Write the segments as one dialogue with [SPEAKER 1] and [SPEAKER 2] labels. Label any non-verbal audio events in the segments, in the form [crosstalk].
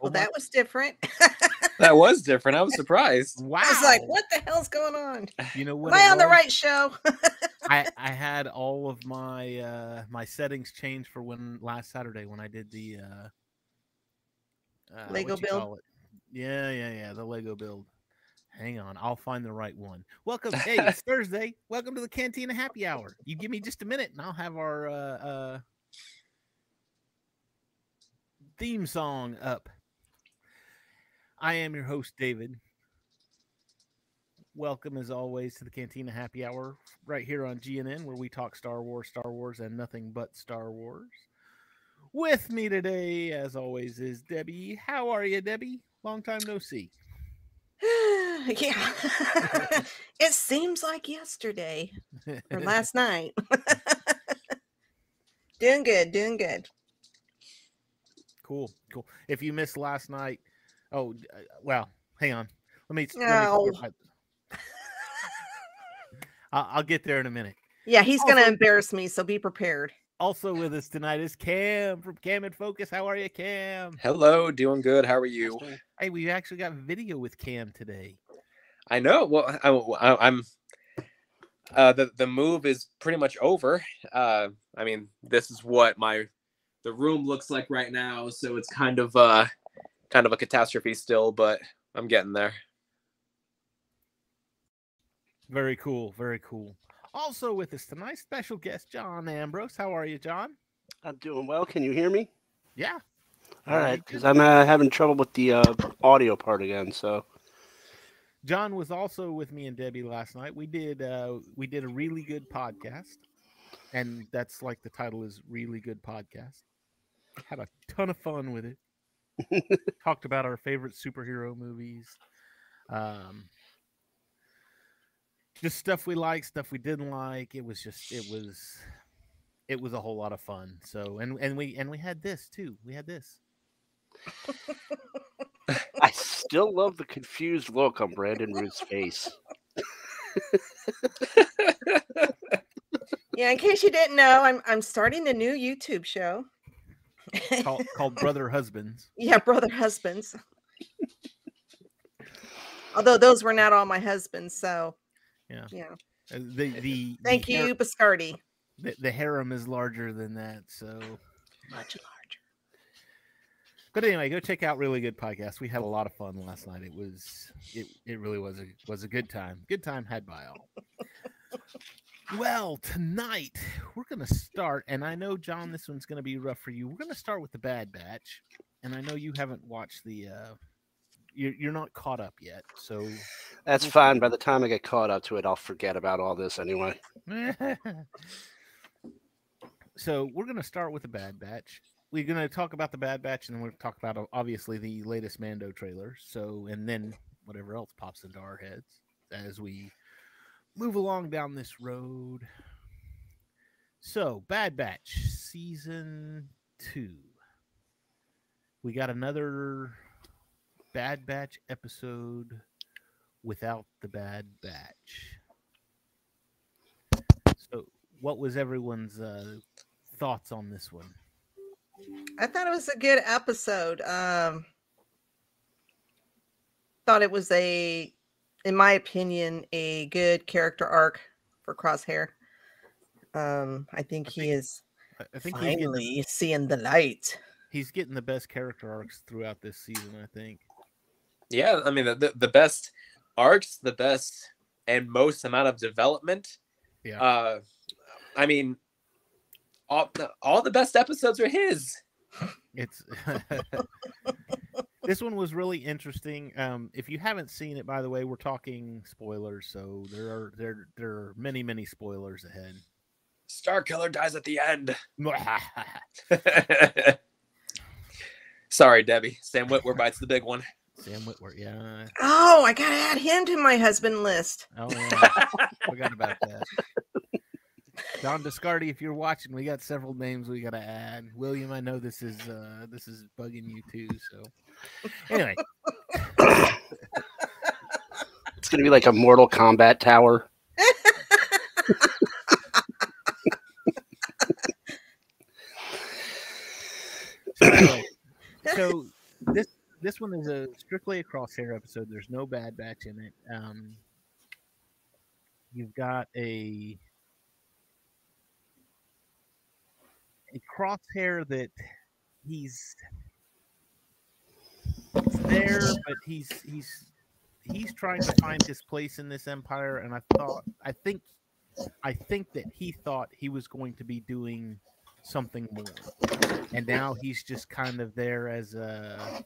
[SPEAKER 1] Well, that was different.
[SPEAKER 2] That [laughs] was different. I was surprised.
[SPEAKER 3] Wow.
[SPEAKER 1] I was like, what the hell's going on?
[SPEAKER 3] You know
[SPEAKER 1] Am
[SPEAKER 3] what?
[SPEAKER 1] I
[SPEAKER 3] it
[SPEAKER 1] on the right show? [laughs]
[SPEAKER 3] I, I had all of my uh my settings changed for when last Saturday when I did the uh, uh
[SPEAKER 1] Lego build?
[SPEAKER 3] call it? Yeah, yeah, yeah, the Lego build. Hang on, I'll find the right one. Welcome, hey, it's [laughs] Thursday. Welcome to the Cantina Happy Hour. You give me just a minute, and I'll have our uh, uh theme song up. I am your host, David. Welcome, as always, to the Cantina Happy Hour right here on GNN, where we talk Star Wars, Star Wars, and nothing but Star Wars. With me today, as always, is Debbie. How are you, Debbie? Long time no see. [sighs]
[SPEAKER 1] yeah. [laughs] it seems like yesterday or last night. [laughs] doing good, doing good.
[SPEAKER 3] cool, cool. If you missed last night, oh, uh, well, hang on. Let me. let me
[SPEAKER 1] No. [laughs]
[SPEAKER 3] I'll, I'll get there in a minute.
[SPEAKER 1] Yeah, he's going to embarrass me, so be prepared.
[SPEAKER 3] Also with us tonight is Cam from Cam and Focus. How are you, Cam?
[SPEAKER 2] Hello, doing good. How are you?
[SPEAKER 3] Hey, we actually got video with Cam today.
[SPEAKER 2] I know. Well, I, I, I'm. Uh, the the move is pretty much over. Uh, I mean, this is what my the room looks like right now. So it's kind of uh, kind of a catastrophe still, but I'm getting there.
[SPEAKER 3] Very cool. Very cool. Also with us tonight, special guest John Ambrose. How are you, John?
[SPEAKER 4] I'm doing well. Can you hear me?
[SPEAKER 3] Yeah.
[SPEAKER 4] All right, because
[SPEAKER 3] good.
[SPEAKER 4] I'm uh, having trouble with the uh, audio part again. So
[SPEAKER 3] John was also with me and Debbie last night. We did uh we did a really good podcast. And that's like the title is really good podcast. Had a ton of fun with it. [laughs] Talked about our favorite superhero movies. Um just stuff we liked, stuff we didn't like. It was just it was it was a whole lot of fun. So and and we and we had this too. We had this. [laughs]
[SPEAKER 4] I still love the confused look on Brandon Routh's face. [laughs]
[SPEAKER 1] Yeah, in case you didn't know, I'm I'm starting a new YouTube show.
[SPEAKER 3] Called, called Brother Husbands. [laughs]
[SPEAKER 1] yeah, brother husbands. Although those were not all my husbands, so
[SPEAKER 3] Yeah.
[SPEAKER 1] yeah.
[SPEAKER 3] Uh, The the the
[SPEAKER 1] Thank
[SPEAKER 3] har-
[SPEAKER 1] you, Biscardi.
[SPEAKER 3] The, the harem is larger than that, so.
[SPEAKER 1] Much larger.
[SPEAKER 3] But anyway, go check out really good podcast. We had a lot of fun last night. It was it it really was a was a good time. Good time had by all. Well, tonight we're gonna start, and I know John, this one's gonna be rough for you. We're gonna start with the Bad Batch, and I know you haven't watched the. uh you're, you're not caught up yet, so
[SPEAKER 4] That's fine. By the time I get caught up to it, I'll forget about all this anyway. [laughs]
[SPEAKER 3] so we're going to start with the Bad Batch. We're going to talk about the Bad Batch, and then we're going to talk about obviously the latest Mando trailer. So, and then whatever else pops into our heads as we move along down this road. So, Bad Batch season two. We got another Bad Batch episode without the Bad Batch. So, what was everyone's uh, thoughts on this one?
[SPEAKER 1] I thought it was a good episode. Um thought it was a in my opinion a good character arc for Crosshair. Um I think
[SPEAKER 3] I
[SPEAKER 1] he
[SPEAKER 3] think
[SPEAKER 1] is
[SPEAKER 3] I- I think he's getting,
[SPEAKER 1] finally seeing the light.
[SPEAKER 3] he's getting the best character arcs throughout this season. I think.
[SPEAKER 2] Yeah, I mean the the, the best arcs, the best and most amount of development.
[SPEAKER 3] Yeah.
[SPEAKER 2] Uh, I mean, all the, all the best episodes are his.
[SPEAKER 3] It's [laughs] [laughs] [laughs] this one was really interesting. Um, if you haven't seen it, by the way, we're talking spoilers, so there are there there are many many spoilers ahead.
[SPEAKER 2] Star Killer dies at the end. [laughs] [laughs] Sorry, Debbie. Sam Witwer bites the big one.
[SPEAKER 3] Sam Witwer, yeah.
[SPEAKER 1] Oh, I gotta add him to my husband list.
[SPEAKER 3] Oh yeah, forgot about that. [laughs] Don Discardi, if you're watching, we got several names we got to add. William, I know this is uh this is bugging you too. So anyway,
[SPEAKER 4] It's gonna be like a Mortal Kombat tower.
[SPEAKER 3] so, anyway, so this this one is a strictly a crosshair episode. There's no Bad Batch in it. Um, you've got a a crosshair that he's there, but he's he's he's trying to find his place in this empire. And I thought, I think, I think that he thought he was going to be doing something more, and now he's just kind of there as a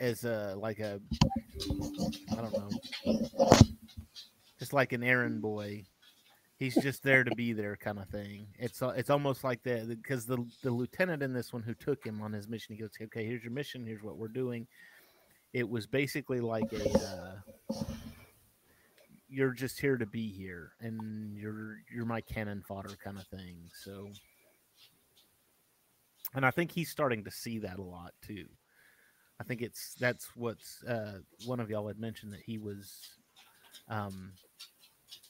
[SPEAKER 3] as a like a I don't know, just like an errand boy. He's just there to be there, kind of thing. It's it's almost like the because the the lieutenant in this one who took him on his mission, he goes, "Okay, here's your mission. Here's what we're doing." It was basically like a uh, you're just here to be here, and you're you're my cannon fodder kind of thing. So, and I think he's starting to see that a lot too. I think it's that's what's uh, one of y'all had mentioned that he was um,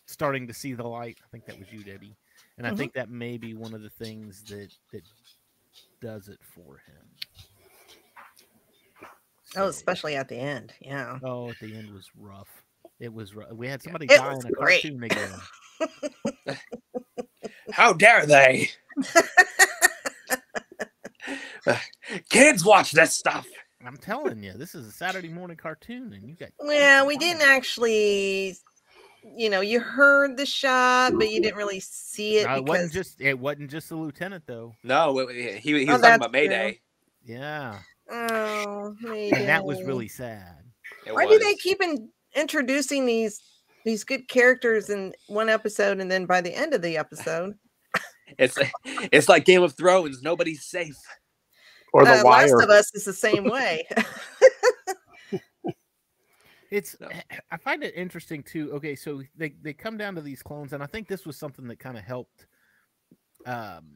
[SPEAKER 3] starting to see the light. I think that was you, Debbie, and I
[SPEAKER 1] Mhm.
[SPEAKER 3] think that may be one of the things that that does it for him.
[SPEAKER 1] Oh, especially at the end. Yeah.
[SPEAKER 3] oh, at the end was rough. It was rough. We had somebody
[SPEAKER 1] It
[SPEAKER 3] die in a
[SPEAKER 1] great.
[SPEAKER 3] cartoon again. [laughs]
[SPEAKER 2] How dare they? [laughs] Kids watch this stuff.
[SPEAKER 3] I'm telling you, this is a Saturday morning cartoon, and you got
[SPEAKER 1] Well, we didn't actually, you know, you heard the shot, but you didn't really see it
[SPEAKER 3] No, it
[SPEAKER 1] because
[SPEAKER 3] wasn't just it wasn't just the lieutenant though.
[SPEAKER 2] No, he, he was
[SPEAKER 1] Oh,
[SPEAKER 2] talking about Mayday.
[SPEAKER 3] Yeah,
[SPEAKER 1] oh,
[SPEAKER 3] and that was really sad.
[SPEAKER 2] It
[SPEAKER 1] Why do they keep in, introducing these these good characters in one episode, and then by the end of the episode, [laughs]
[SPEAKER 2] It's it's like Game of Thrones. Nobody's safe.
[SPEAKER 4] Or the
[SPEAKER 1] uh,
[SPEAKER 4] wire.
[SPEAKER 1] Last of Us is the same way. [laughs]
[SPEAKER 3] It's
[SPEAKER 2] No.
[SPEAKER 3] I find it interesting too. Okay, so they they come down to these clones, and I think this was something that kind of helped um,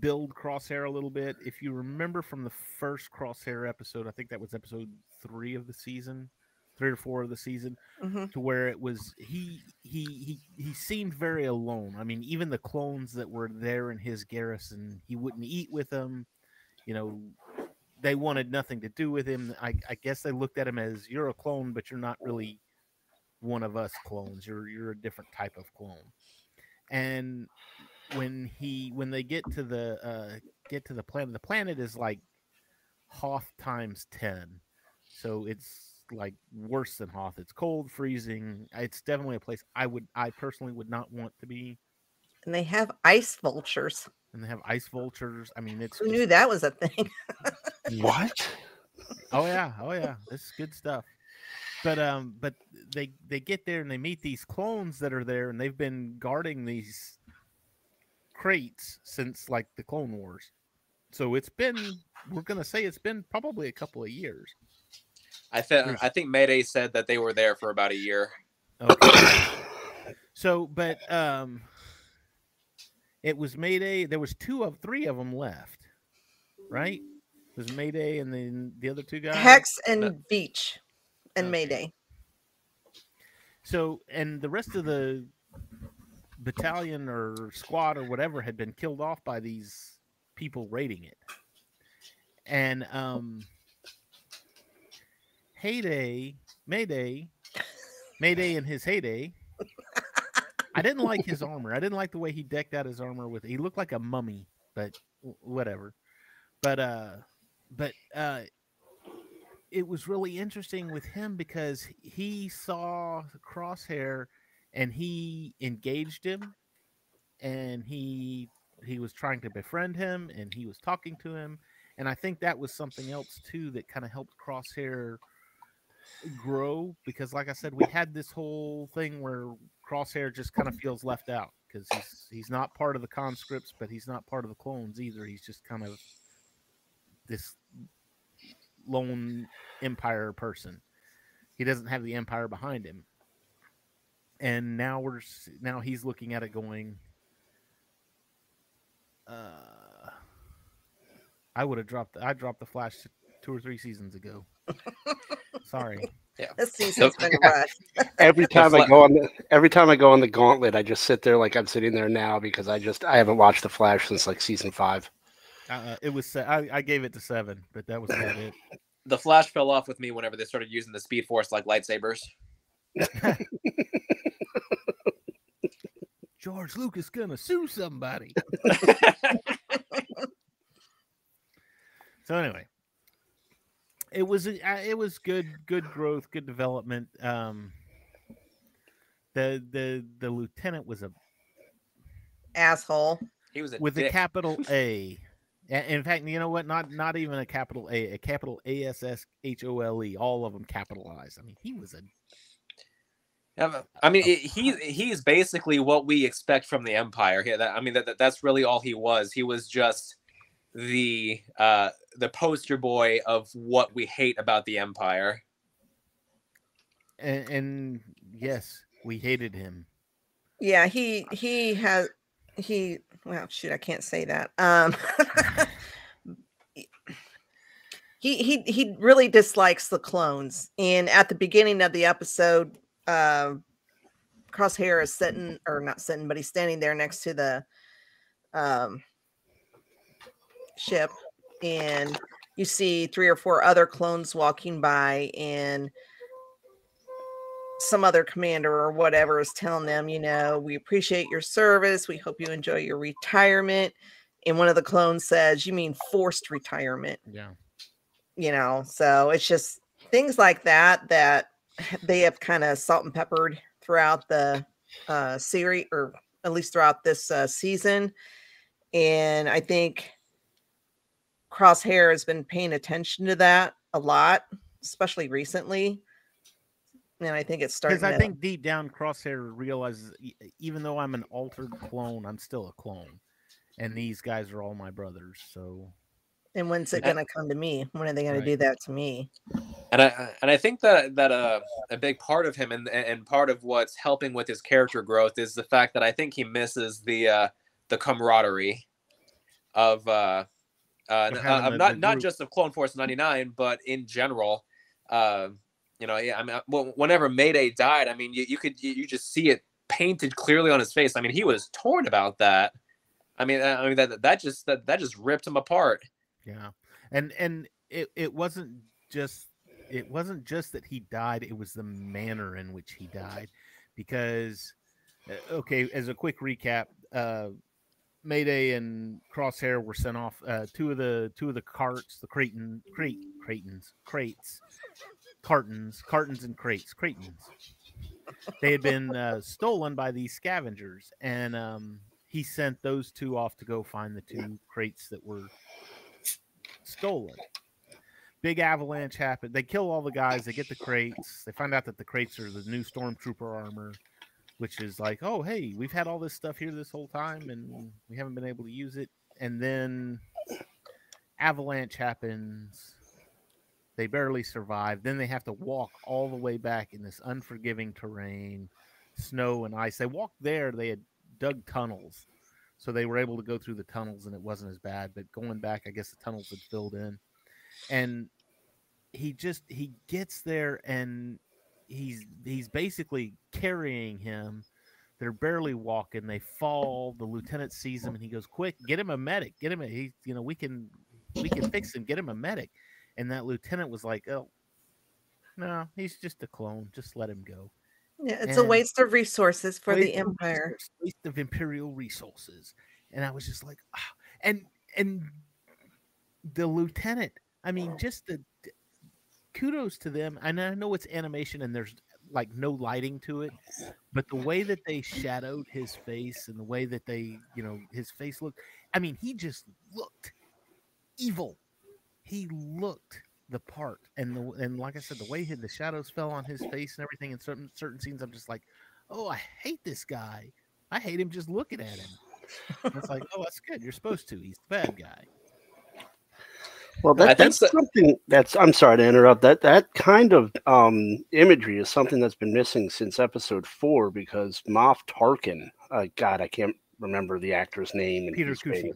[SPEAKER 3] build Crosshair a little bit. If you remember from the first Crosshair episode, I think that was episode three of the season, three or four of the season.
[SPEAKER 1] Mhm.
[SPEAKER 3] to where it was he he he he seemed very alone. I mean, even the clones that were there in his garrison, he wouldn't eat with them. You know, they wanted nothing to do with him. I, I guess they looked at him as you're a clone, but you're not really one of us clones. You're you're a different type of clone. And when he when they get to the uh get to the planet, the planet is like Hoth times ten. So it's like worse than Hoth. It's cold, freezing. It's definitely a place I would I personally would not want to be.
[SPEAKER 1] and they have ice vultures.
[SPEAKER 3] And they have ice vultures. I mean, it's
[SPEAKER 1] Who
[SPEAKER 3] just-
[SPEAKER 1] knew that was a thing? [laughs]
[SPEAKER 4] What?
[SPEAKER 3] oh yeah, oh yeah, this is good stuff. But um, but they they get there and they meet these clones that are there, and they've been guarding these crates since like the Clone Wars. So it's been we're gonna say it's been probably a couple of years.
[SPEAKER 2] I think I think Mayday said that they were there for about a year.
[SPEAKER 3] Okay. [coughs] So, but um, it was Mayday. There was two of three of them left, right? Was Mayday and then the other two guys.
[SPEAKER 1] Hex and
[SPEAKER 2] No.
[SPEAKER 1] Beach and
[SPEAKER 3] Okay.
[SPEAKER 1] Mayday.
[SPEAKER 3] So, and the rest of the battalion or squad or whatever had been killed off by these people raiding it. And um Heyday, Mayday, Mayday in his heyday. I didn't like his armor. I didn't like the way he decked out his armor with he looked like a mummy, but whatever. But uh but uh it was really interesting with him because he saw Crosshair and he engaged him and he he was trying to befriend him and he was talking to him and I think that was something else too that kind of helped Crosshair grow because like I said we had this whole thing where Crosshair just kind of feels left out because he's he's not part of the conscripts but he's not part of the clones either. He's just kind of this lone empire person. He doesn't have the empire behind him. And now we're now he's looking at it going uh I would have dropped I dropped the flash two or three seasons ago. [laughs] Sorry. Yeah. [laughs]
[SPEAKER 1] This season's been rough. [laughs]
[SPEAKER 4] Every time I go on the every time I go on the gauntlet, I just sit there like I'm sitting there now because I just I haven't watched the Flash since like season five.
[SPEAKER 3] Uh, it was. se- I, I gave it to seven, but that was about it. [laughs]
[SPEAKER 2] The flash fell off with me whenever they started using the Speed Force like lightsabers. [laughs]
[SPEAKER 3] George Lucas gonna sue somebody. [laughs] so anyway, it was uh, it was good good growth, good development. Um, the the the lieutenant was a
[SPEAKER 1] Asshole.
[SPEAKER 2] He was a
[SPEAKER 3] with a capital A. A- In fact, you know what? Not not even a capital A, a capital A S S H O L E. All of them capitalized. I mean, he was a
[SPEAKER 2] Yeah, but- I mean, it, he he's basically what we expect from the Empire. Here, that I mean, that, that that's really all he was. He was just the uh the poster boy of what we hate about the Empire.
[SPEAKER 3] and, and yes, we hated him.
[SPEAKER 1] Yeah, he he has he well shoot, I can't say that. Um [laughs] he he he really dislikes the clones. And at the beginning of the episode, uh Crosshair is sitting or not sitting, but he's standing there next to the um ship and you see three or four other clones walking by and some other commander or whatever is telling them, you know, we appreciate your service. We hope you enjoy your retirement. And one of the clones says, You mean forced retirement?
[SPEAKER 3] Yeah.
[SPEAKER 1] You know, so it's just things like that that [laughs] they have kind of salt and peppered throughout the uh, series, or at least throughout this uh, season. And I think Crosshair has been paying attention to that a lot, especially recently. And I think it starting.
[SPEAKER 3] Because I
[SPEAKER 1] to-
[SPEAKER 3] think deep down, Crosshair realizes e- even though I'm an altered clone, I'm still a clone, and these guys are all my brothers. So
[SPEAKER 1] And when's it
[SPEAKER 2] Yeah.
[SPEAKER 1] going to come to me? When are they going
[SPEAKER 3] Right.
[SPEAKER 1] to do that to me?
[SPEAKER 2] and I and I think that that uh, a big part of him and and part of what's helping with his character growth is the fact that I think he misses the uh, the camaraderie of uh, uh,
[SPEAKER 3] Of
[SPEAKER 2] of not not just of Clone Force ninety nine, but in general. Uh, you know, yeah. I mean, uh, whenever Mayday died, I mean, you, you could you, just see it painted clearly on his face. I mean, he was torn about that. I mean, uh, I mean that that just that that just ripped him apart.
[SPEAKER 3] yeah, and and it it wasn't just it wasn't just that he died; it was the manner in which he died, because uh, okay, as a quick recap, uh, Mayday and Crosshair were sent off. Uh, two of the two of the carts, the Creighton, crate, Creightons, crates, cartons, cartons and crates, Creightons. They had been uh, stolen by these scavengers, and um, he sent those two off to go find the two crates that were stolen. Big avalanche happened. They kill all the guys. They get the crates. They find out that the crates are the new stormtrooper armor which is like, oh, hey, we've had all this stuff here this whole time and we haven't been able to use it. And then avalanche happens. They barely survive. Then they have to walk all the way back in this unforgiving terrain, snow and ice. They walked there, they had dug tunnels. So they were able to go through the tunnels and it wasn't as bad. But going back, I guess the tunnels had filled in. And he just he gets there and he's he's basically carrying him. They're barely walking. They fall. The lieutenant sees him and he goes, "Quick, get him a medic. Get him a he. You know, we can we can fix him. Get him a medic." And that lieutenant was like, "Oh, no, he's just a clone. Just let him go."
[SPEAKER 1] Yeah, it's a waste of resources for the empire.
[SPEAKER 3] resource- waste of imperial resources. And I was just like, ah. and and the lieutenant. I mean, just the kudos to them. And I know it's animation and there's like no lighting to it, but the way that they shadowed his face and the way that they, you know, his face looked. I mean, he just looked evil. He looked the part, and the and like I said, the way he, the shadows fell on his face and everything in certain certain scenes, I'm just like, oh, I hate this guy. I hate him just looking at him. And it's like, oh, that's good. You're supposed to. He's the bad guy.
[SPEAKER 4] Well, that, that's
[SPEAKER 2] so-
[SPEAKER 4] something that's. I'm sorry to interrupt. That that kind of um, imagery is something that's been missing since episode four because Moff Tarkin. Uh, God, I can't remember the actor's name. And
[SPEAKER 3] Peter. Cushing.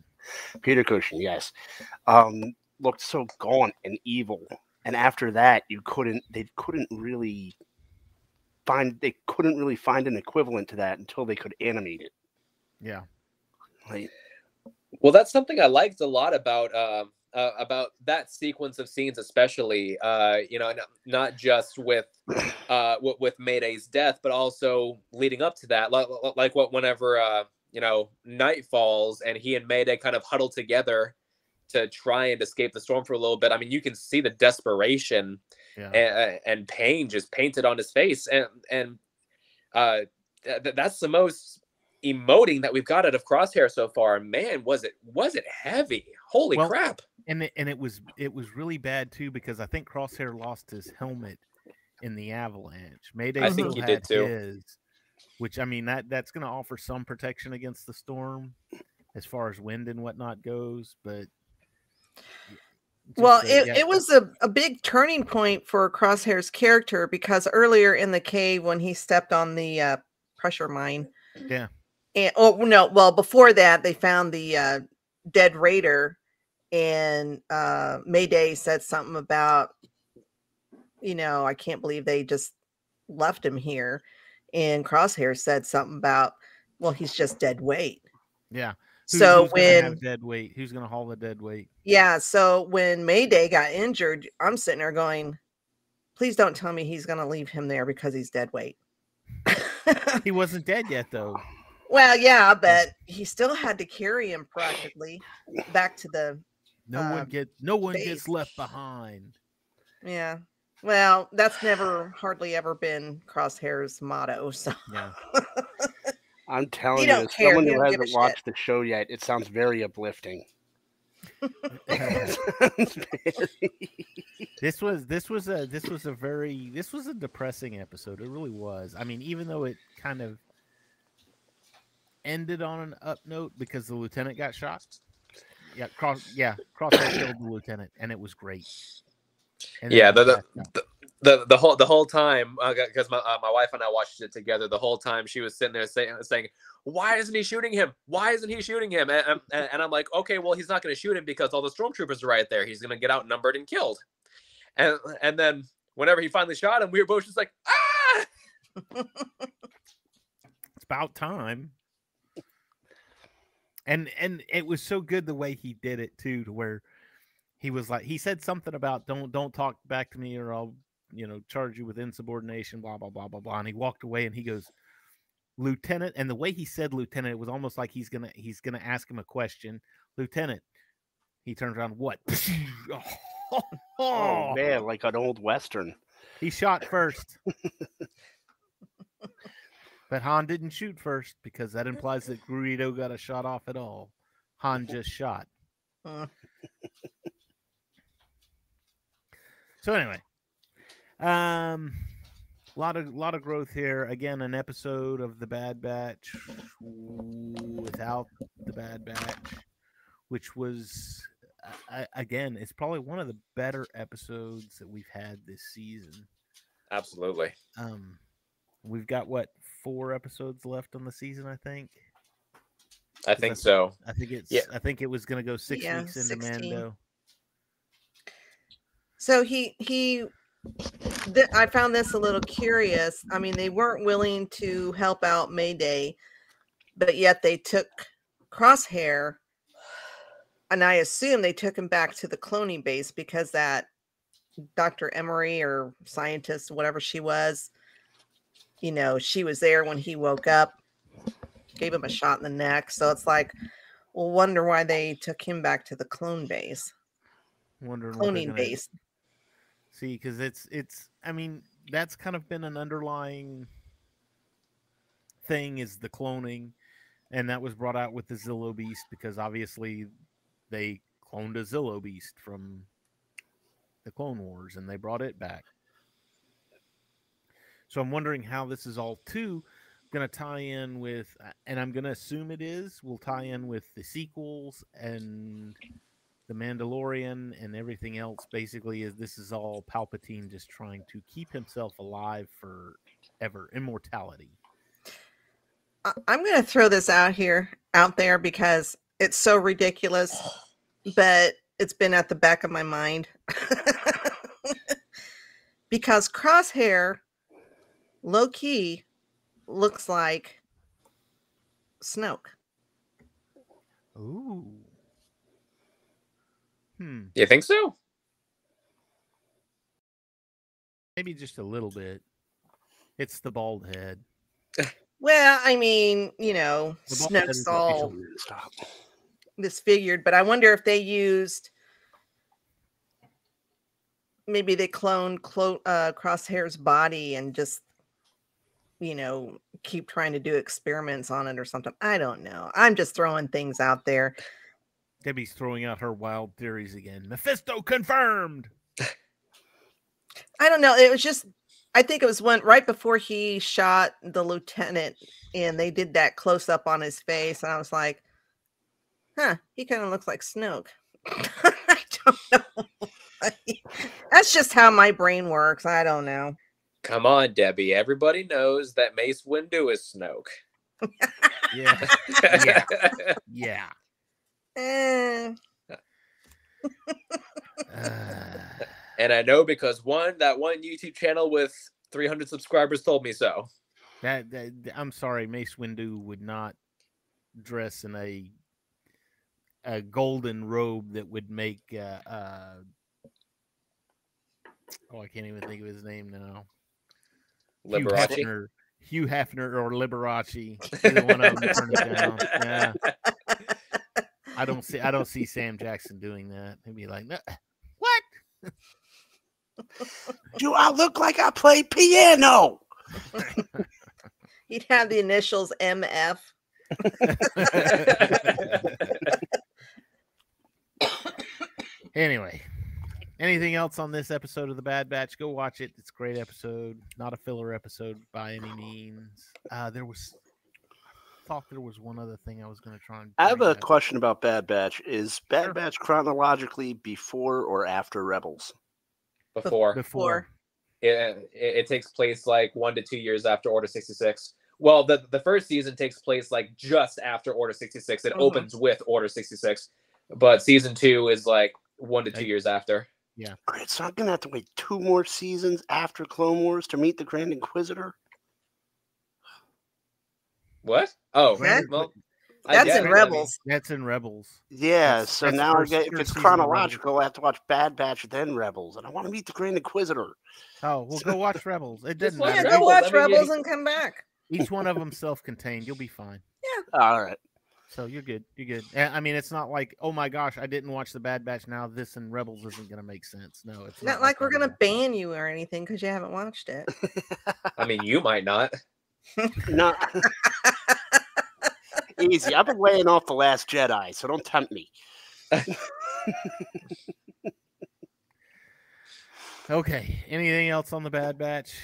[SPEAKER 4] Peter Cushing, yes, um, looked so gaunt and evil. And after that, you couldn't. They couldn't really find. They couldn't really find an equivalent to that until they could animate it.
[SPEAKER 3] Yeah.
[SPEAKER 4] Like,
[SPEAKER 2] Well, that's something I liked a lot about uh, uh, about that sequence of scenes, especially. Uh, you know, not, not just with uh, with, with Mayday's death, but also leading up to that, like, like what whenever uh, you know night falls and he and Mayday kind of huddle together to try and escape the storm for a little bit. I mean, you can see the desperation
[SPEAKER 3] Yeah.
[SPEAKER 2] and, and pain just painted on his face, and and uh, th- that's the most emoting that we've got out of Crosshair so far. Man, was it was it heavy? Holy
[SPEAKER 3] Well,
[SPEAKER 2] crap!
[SPEAKER 3] and it, and it was it was really bad too because I think Crosshair lost his helmet in the avalanche. Mayday
[SPEAKER 2] I think he
[SPEAKER 3] had
[SPEAKER 2] did too.
[SPEAKER 3] his, which I mean that that's going to offer some protection against the storm as far as wind and whatnot goes, but just,
[SPEAKER 1] Well, it,
[SPEAKER 3] yeah,
[SPEAKER 1] it was a, a big turning point for Crosshair's character because earlier in the cave when he stepped on the uh, pressure mine.
[SPEAKER 3] Yeah.
[SPEAKER 1] And oh no, well before that they found the uh, dead raider and uh, Mayday said something about you know, I can't believe they just left him here. And Crosshair said something about, well, he's just dead weight.
[SPEAKER 3] yeah. Who-
[SPEAKER 1] so
[SPEAKER 3] who's
[SPEAKER 1] when
[SPEAKER 3] dead weight, who's going to haul the dead weight?
[SPEAKER 1] Yeah, so when Mayday got injured, I'm sitting there going, please don't tell me he's going to leave him there because he's dead weight.
[SPEAKER 3] He wasn't dead yet though. [laughs]
[SPEAKER 1] well, yeah, but he still had to carry him practically back to the
[SPEAKER 3] No
[SPEAKER 1] Uh,
[SPEAKER 3] one gets no one
[SPEAKER 1] base.
[SPEAKER 3] gets left behind.
[SPEAKER 1] yeah. Well, that's never hardly ever been Crosshair's motto. So
[SPEAKER 3] Yeah. [laughs]
[SPEAKER 4] I'm telling you,
[SPEAKER 1] don't
[SPEAKER 4] as
[SPEAKER 1] care,
[SPEAKER 4] someone who
[SPEAKER 1] don't give a
[SPEAKER 4] hasn't
[SPEAKER 1] shit.
[SPEAKER 4] watched the show yet, it sounds very uplifting. [laughs] [laughs]
[SPEAKER 3] this was this was a this was a very this was a depressing episode it really was i mean even though it kind of ended on an up note because the lieutenant got shot yeah cross yeah crosshair killed the lieutenant and it was great And
[SPEAKER 2] Yeah,
[SPEAKER 3] he
[SPEAKER 2] the- the-
[SPEAKER 3] passed out.
[SPEAKER 2] The the whole the whole time because my uh, my wife and I watched it together. The whole time she was sitting there saying saying, "Why isn't he shooting him? Why isn't he shooting him?" And, and, and I'm like, "Okay, well, he's not going to shoot him because all the stormtroopers are right there. He's going to get outnumbered and killed." And and then whenever he finally shot him, we were both just like, "Ah!" [laughs]
[SPEAKER 3] it's about time and and it was so good the way he did it too to where he was like he said something about don't don't talk back to me or i'll you know charge you with insubordination blah blah blah blah blah and he walked away and he goes lieutenant and the way he said lieutenant it was almost like he's gonna he's gonna ask him a question lieutenant he turns around what [laughs]
[SPEAKER 4] oh man, like an old western.
[SPEAKER 3] he shot first. [laughs] but Han didn't shoot first because that implies that Greedo got a shot off at all. Han just shot. [laughs]
[SPEAKER 1] Uh.
[SPEAKER 3] so anyway, um, a lot of lot of growth here. Again, an episode of the Bad Batch without the Bad Batch, which was I, I- again, it's probably one of the better episodes that we've had this season.
[SPEAKER 2] Absolutely.
[SPEAKER 3] Um, we've got what four episodes left on the season, I think.
[SPEAKER 2] I think
[SPEAKER 3] that's-
[SPEAKER 2] so.
[SPEAKER 3] I think it's.
[SPEAKER 2] Yeah.
[SPEAKER 3] I think it was going to go six
[SPEAKER 1] Yeah,
[SPEAKER 3] weeks into
[SPEAKER 1] 16.
[SPEAKER 3] Mando.
[SPEAKER 1] So he he th- I found this a little curious. I mean, they weren't willing to help out Mayday, but yet they took Crosshair and I assume they took him back to the cloning base because that Dr. Emery or scientist, whatever she was, you know, she was there when he woke up, gave him a shot in the neck. So it's like, well, wonder why they took him back to the clone base,
[SPEAKER 3] Wondering
[SPEAKER 1] cloning
[SPEAKER 3] gonna
[SPEAKER 1] base.
[SPEAKER 3] See because it's it's. I mean, that's kind of been an underlying thing is the cloning, and that was brought out with the Zillo Beast because obviously they cloned a Zillo Beast from the Clone Wars and they brought it back. So I'm wondering how this is all too going to tie in with, uh, and I'm going to assume it is, will tie in with the sequels and the Mandalorian and everything else. Basically, is this is all Palpatine just trying to keep himself alive forever, immortality.
[SPEAKER 1] I- I'm going to throw this out here, out there, because it's so ridiculous, but it's been at the back of my mind. [laughs] because Crosshair, low key, looks like Snoke.
[SPEAKER 3] Hmm.
[SPEAKER 2] You think so?
[SPEAKER 3] Maybe just a little bit. It's the bald head. [sighs]
[SPEAKER 1] Well, I mean, you know,
[SPEAKER 3] The
[SPEAKER 1] Snoke's all
[SPEAKER 4] Stop.
[SPEAKER 1] disfigured, but I wonder if they used maybe they cloned Clo- uh, Crosshair's body and just you know keep trying to do experiments on it or something. I don't know. I'm just throwing things out there.
[SPEAKER 3] Debbie's throwing out her wild theories again. Mephisto confirmed.
[SPEAKER 1] I don't know. It was just I think it was one right before he shot the lieutenant and they did that close up on his face and I was like, "Huh, he kind of looks like Snoke." [laughs] I don't know. [laughs] That's just how my brain works. I don't know.
[SPEAKER 2] Come on, Debbie. Everybody knows that Mace Windu is Snoke. [laughs]
[SPEAKER 3] Yeah. Yeah. yeah.
[SPEAKER 1] Eh,
[SPEAKER 3] Uh,
[SPEAKER 2] and I know because one that one YouTube channel with 300 subscribers told me so.
[SPEAKER 3] that, that I'm sorry, Mace Windu would not dress in a a golden robe that would make uh, uh oh I can't even think of his name now. Hugh
[SPEAKER 2] Liberace.
[SPEAKER 3] Hefner, Hugh Hefner or Liberace. Either one of them turn it down. Yeah. [laughs] I don't see I don't see Sam Jackson doing that. He'd be like, "No, [laughs] what? [laughs]
[SPEAKER 4] Do I look like I play piano? [laughs]
[SPEAKER 1] he'd have the initials MF.
[SPEAKER 3] anyway, anything else on this episode of the Bad Batch? Go watch it. It's a great episode. Not a filler episode by any means. Uh, there was thought there was one other thing I was going to try and.
[SPEAKER 4] I have a
[SPEAKER 3] up.
[SPEAKER 4] question about Bad Batch. Is Bad
[SPEAKER 3] Sure.
[SPEAKER 4] Batch chronologically before or after Rebels?
[SPEAKER 2] Before
[SPEAKER 3] before.
[SPEAKER 2] it, it, it takes place like one to two years after Order 66. Well, the the first season takes place like just after Order 66. It
[SPEAKER 1] Mhm.
[SPEAKER 2] opens with Order 66, but season two is like one to two
[SPEAKER 3] Like-
[SPEAKER 2] years after.
[SPEAKER 4] Great, so I'm gonna have to wait two more seasons after Clone Wars to meet the Grand Inquisitor.
[SPEAKER 2] What? Oh,
[SPEAKER 1] That-
[SPEAKER 2] well, I
[SPEAKER 1] That's
[SPEAKER 2] guess,
[SPEAKER 1] in
[SPEAKER 2] I mean,
[SPEAKER 1] Rebels.
[SPEAKER 3] That's in Rebels.
[SPEAKER 4] Yeah,
[SPEAKER 3] That's-
[SPEAKER 4] so
[SPEAKER 3] that's
[SPEAKER 4] now I
[SPEAKER 3] first-
[SPEAKER 4] get, if it's
[SPEAKER 3] season of Rebels.
[SPEAKER 4] chronological, I have to watch Bad Batch then Rebels, and I want to meet the Grand Inquisitor.
[SPEAKER 3] Oh, well, go watch [laughs] Rebels. It
[SPEAKER 2] Just
[SPEAKER 3] doesn't
[SPEAKER 2] watch
[SPEAKER 1] Yeah,
[SPEAKER 3] matter.
[SPEAKER 1] go watch
[SPEAKER 2] I mean,
[SPEAKER 1] Rebels
[SPEAKER 2] he-
[SPEAKER 1] and come back.
[SPEAKER 3] Each one of [laughs] them self-contained. You'll be fine. Yeah.
[SPEAKER 4] All right.
[SPEAKER 3] So you're good. You're good. I mean, it's not like, oh my gosh, I didn't watch the Bad Batch. Now this and Rebels isn't going to make sense. No, it's
[SPEAKER 1] Not like we're gonna ban you or anything because you haven't watched it.
[SPEAKER 2] I mean, you might not.
[SPEAKER 4] No. Easy. I've been laying off the Last Jedi, so don't tempt me.
[SPEAKER 3] Okay. Anything else on the Bad Batch?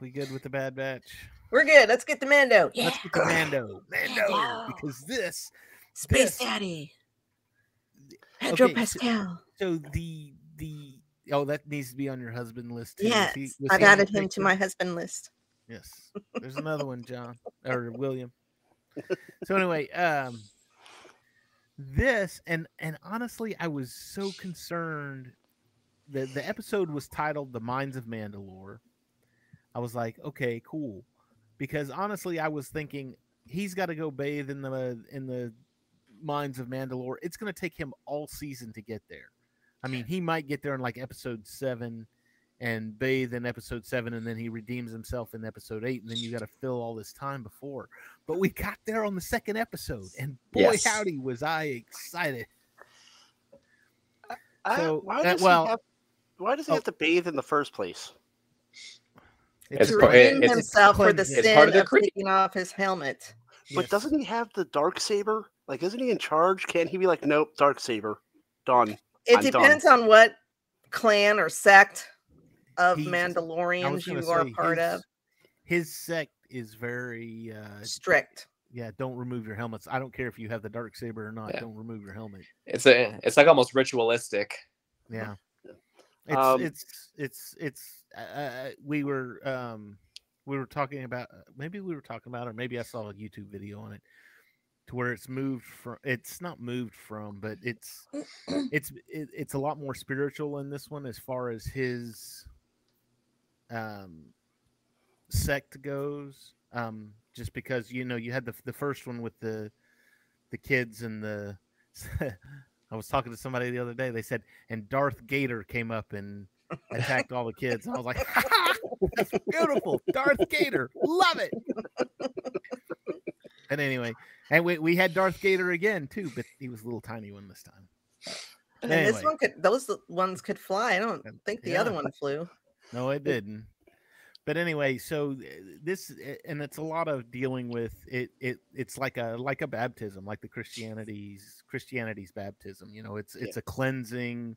[SPEAKER 3] We good with the Bad Batch?
[SPEAKER 1] We're good. Let's get the Mando. Yeah.
[SPEAKER 3] Let's get to Mando. Mando,
[SPEAKER 1] Mando.
[SPEAKER 3] because this.
[SPEAKER 1] Space
[SPEAKER 3] this-
[SPEAKER 1] Daddy. Pedro
[SPEAKER 3] Okay, so-
[SPEAKER 1] Pascal.
[SPEAKER 3] So the the oh that needs to be on your husband list too.
[SPEAKER 1] Yes,
[SPEAKER 3] he-
[SPEAKER 1] I've
[SPEAKER 3] he on the
[SPEAKER 1] added him to my husband list.
[SPEAKER 3] Yes. There's another one, John or William. So anyway, um this and and honestly I was so concerned the the episode was titled The Mines of Mandalore. I was like, okay, cool. Because honestly I was thinking he's got to go bathe in the in the mines of Mandalore. It's going to take him all season to get there. I mean, he might get there in like episode 7 and bathe in episode seven, and then he redeems himself in episode eight, and then you got to fill all this time before. But we got there on the second episode, and boy,
[SPEAKER 2] Yes.
[SPEAKER 3] howdy, was I excited!
[SPEAKER 4] I-
[SPEAKER 3] So,
[SPEAKER 4] why
[SPEAKER 3] uh,
[SPEAKER 4] does
[SPEAKER 3] well-
[SPEAKER 4] he have, why does he
[SPEAKER 3] Oh.
[SPEAKER 4] have to bathe in the first place?
[SPEAKER 2] It's
[SPEAKER 1] to
[SPEAKER 2] part- it-
[SPEAKER 1] redeem
[SPEAKER 2] it's-
[SPEAKER 1] himself for the sin
[SPEAKER 2] part
[SPEAKER 1] of,
[SPEAKER 2] of the creed.
[SPEAKER 1] taking off his helmet.
[SPEAKER 4] But
[SPEAKER 3] Yes.
[SPEAKER 4] doesn't he have the dark saber? Like, isn't he in charge? Can't he be like, nope, dark saber, done?
[SPEAKER 1] It
[SPEAKER 4] I'm done.
[SPEAKER 1] depends on what clan or sect of
[SPEAKER 3] He's-
[SPEAKER 1] Mandalorians
[SPEAKER 3] gonna
[SPEAKER 1] you are part
[SPEAKER 3] his,
[SPEAKER 1] of.
[SPEAKER 3] His sect is very uh
[SPEAKER 1] Strict.
[SPEAKER 3] yeah. Don't remove your helmets. I don't care if you have the dark saber or not.
[SPEAKER 2] Yeah.
[SPEAKER 3] Don't remove your helmet.
[SPEAKER 2] It's a it's like almost ritualistic.
[SPEAKER 3] Yeah. It's
[SPEAKER 4] Um,
[SPEAKER 3] it's it's it's uh, uh, we were um we were talking about uh, maybe we were talking about or maybe I saw a YouTube video on it to where it's moved from it's not moved from but it's [clears throat] it's it, it's a lot more spiritual in this one as far as his um sect goes um just because you know you had the the first one with the the kids and the [laughs] I was talking to somebody the other day. They said, and Darth Gator came up and attacked all the kids. And I was like, [laughs] that's beautiful. Darth Gator. Love it. and anyway, and we, we had Darth Gator again too, but he was a little tiny one this time.
[SPEAKER 1] And
[SPEAKER 3] Anyway.
[SPEAKER 1] this one could those ones could fly. I don't think the other one flew.
[SPEAKER 3] No, it didn't. But anyway, so uh, this uh, and it's a lot of dealing with it. It it's like a like a baptism, like the Christianity's Christianity's baptism. You know, it's it's a cleansing.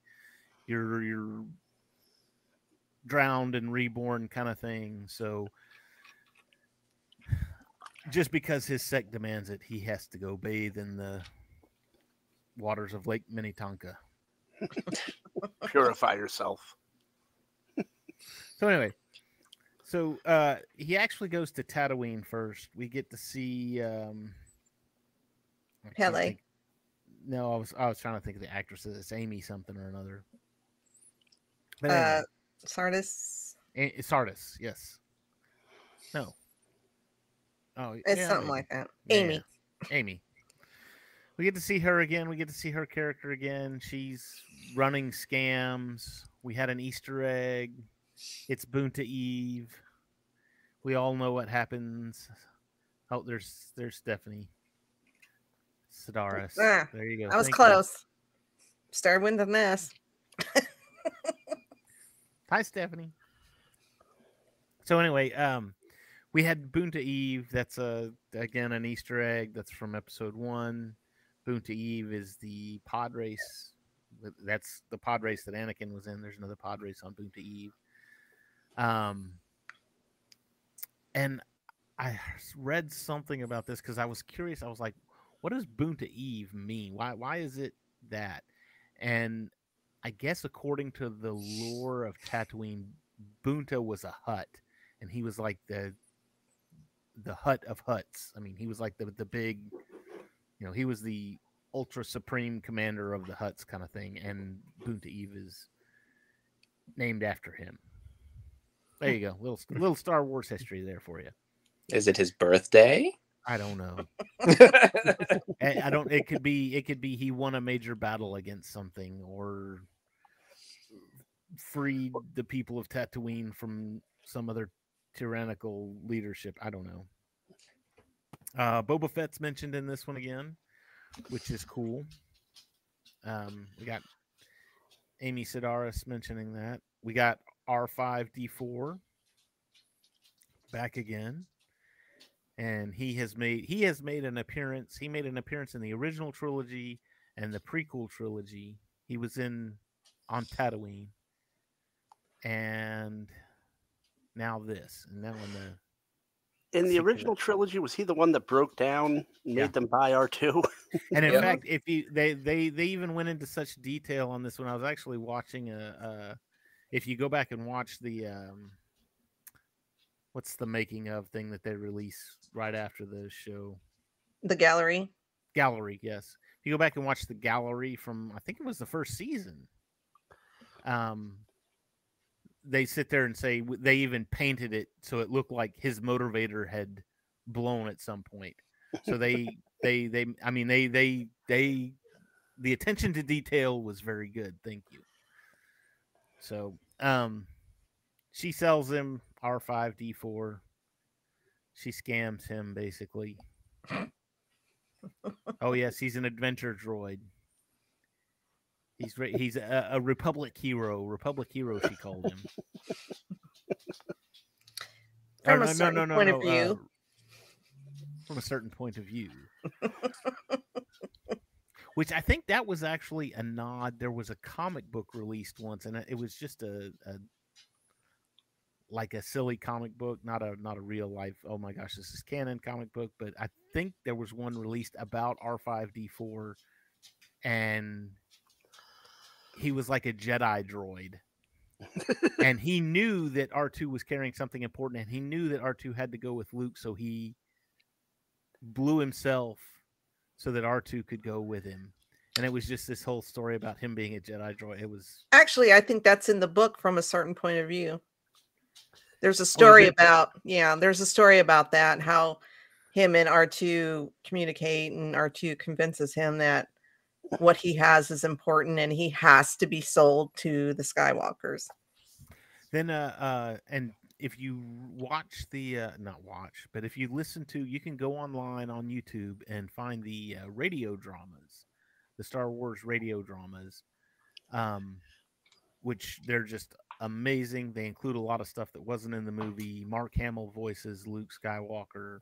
[SPEAKER 3] You're you're drowned and reborn kind of thing. So just because his sect demands it, he has to go bathe in the waters of Lake Minnetonka. [laughs]
[SPEAKER 4] Purify yourself.
[SPEAKER 3] So anyway, so uh he actually goes to Tatooine first. We get to see um
[SPEAKER 1] Peli.
[SPEAKER 3] think- No, I was I was trying to think of the actress. It's Amy something or another. But anyway,
[SPEAKER 1] Uh Sardis.
[SPEAKER 3] A- Sardis, yes. No. Oh,
[SPEAKER 1] It's
[SPEAKER 3] yeah,
[SPEAKER 1] something like that.
[SPEAKER 3] Yeah,
[SPEAKER 1] Amy.
[SPEAKER 3] Amy. We get to see her again. We get to see her character again. She's running scams. We had an Easter egg. It's Boonta Eve. We all know what happens. Oh, there's there's Stephanie. Sedaris.
[SPEAKER 1] Ah,
[SPEAKER 3] there you go.
[SPEAKER 1] I was
[SPEAKER 3] Thank you.
[SPEAKER 1] close. Started with the mess. [laughs]
[SPEAKER 3] Hi, Stephanie. So anyway, um, we had Boonta Eve. That's a again an Easter egg. That's from episode one. Boonta Eve is the pod race. That's the pod race that Anakin was in. There's another pod race on Boonta Eve. Um, and I read something about this because I was curious. I was like, "What does Boonta Eve mean? Why? Why is it that?" And I guess according to the lore of Tatooine, Boonta was a Hutt, and he was like the the Hutt of Hutts. I mean, he was like the the big, you know, he was the ultra supreme commander of the Hutts kind of thing, and Boonta Eve is named after him. There [laughs] you go, little little Star Wars history there for you.
[SPEAKER 2] Is it his birthday?
[SPEAKER 3] I don't know. [laughs] [laughs] I I don't. It could be. It could be he won a major battle against something, or freed the people of Tatooine from some other tyrannical leadership. I don't know. Uh, Boba Fett's mentioned in this one again, which is cool. Um, we got Amy Sedaris mentioning that. We got R5D4 back again and he has made he has made an appearance he made an appearance in the original trilogy and the prequel trilogy he was in on Tatooine and now this and now in the
[SPEAKER 4] In the original trilogy, was he the one that broke down and
[SPEAKER 3] Yeah.
[SPEAKER 4] made them buy R2? [laughs]
[SPEAKER 3] and in
[SPEAKER 2] Yeah.
[SPEAKER 3] fact if you they they they even went into such detail on this when i was actually watching a, a if you go back and watch the um what's the making of thing that they release right after the show?
[SPEAKER 1] The gallery.
[SPEAKER 3] gallery yes. If you go back and watch the gallery from i think it was the first season um they sit there and say they even painted it so it looked like his motivator had blown at some point. So they [laughs] they they i mean they they they the attention to detail was very good. Thank you so um she sells him r5d4 she scams him basically. Oh yes he's an adventure droid. He's re- he's a, a republic hero republic hero she called him. [laughs] Or
[SPEAKER 1] From a certain point of view.
[SPEAKER 3] uh, from a certain point of view which i think that was actually a nod there was a comic book released once and it was just a, a like a silly comic book not a not a real life oh my gosh this is canon comic book but i think there was one released about r5d4 and he was like a jedi droid. And he knew that R2 was carrying something important, and he knew that R2 had to go with Luke, so he blew himself so that R2 could go with him. And it was just this whole story about him being a Jedi droid. It was
[SPEAKER 1] Actually, I think that's in the book from a certain point of view. There's a story
[SPEAKER 3] it?
[SPEAKER 1] about yeah, there's a story about that how him and R2 communicate and R2 convinces him that what he has is important and he has to be sold to the Skywalkers.
[SPEAKER 3] Then, uh, uh, and if you watch the, uh, not watch, but if you listen to, you can go online on YouTube and find the uh, radio dramas, the Star Wars radio dramas, um, which they're just amazing. They include a lot of stuff that wasn't in the movie. Mark Hamill voices Luke Skywalker.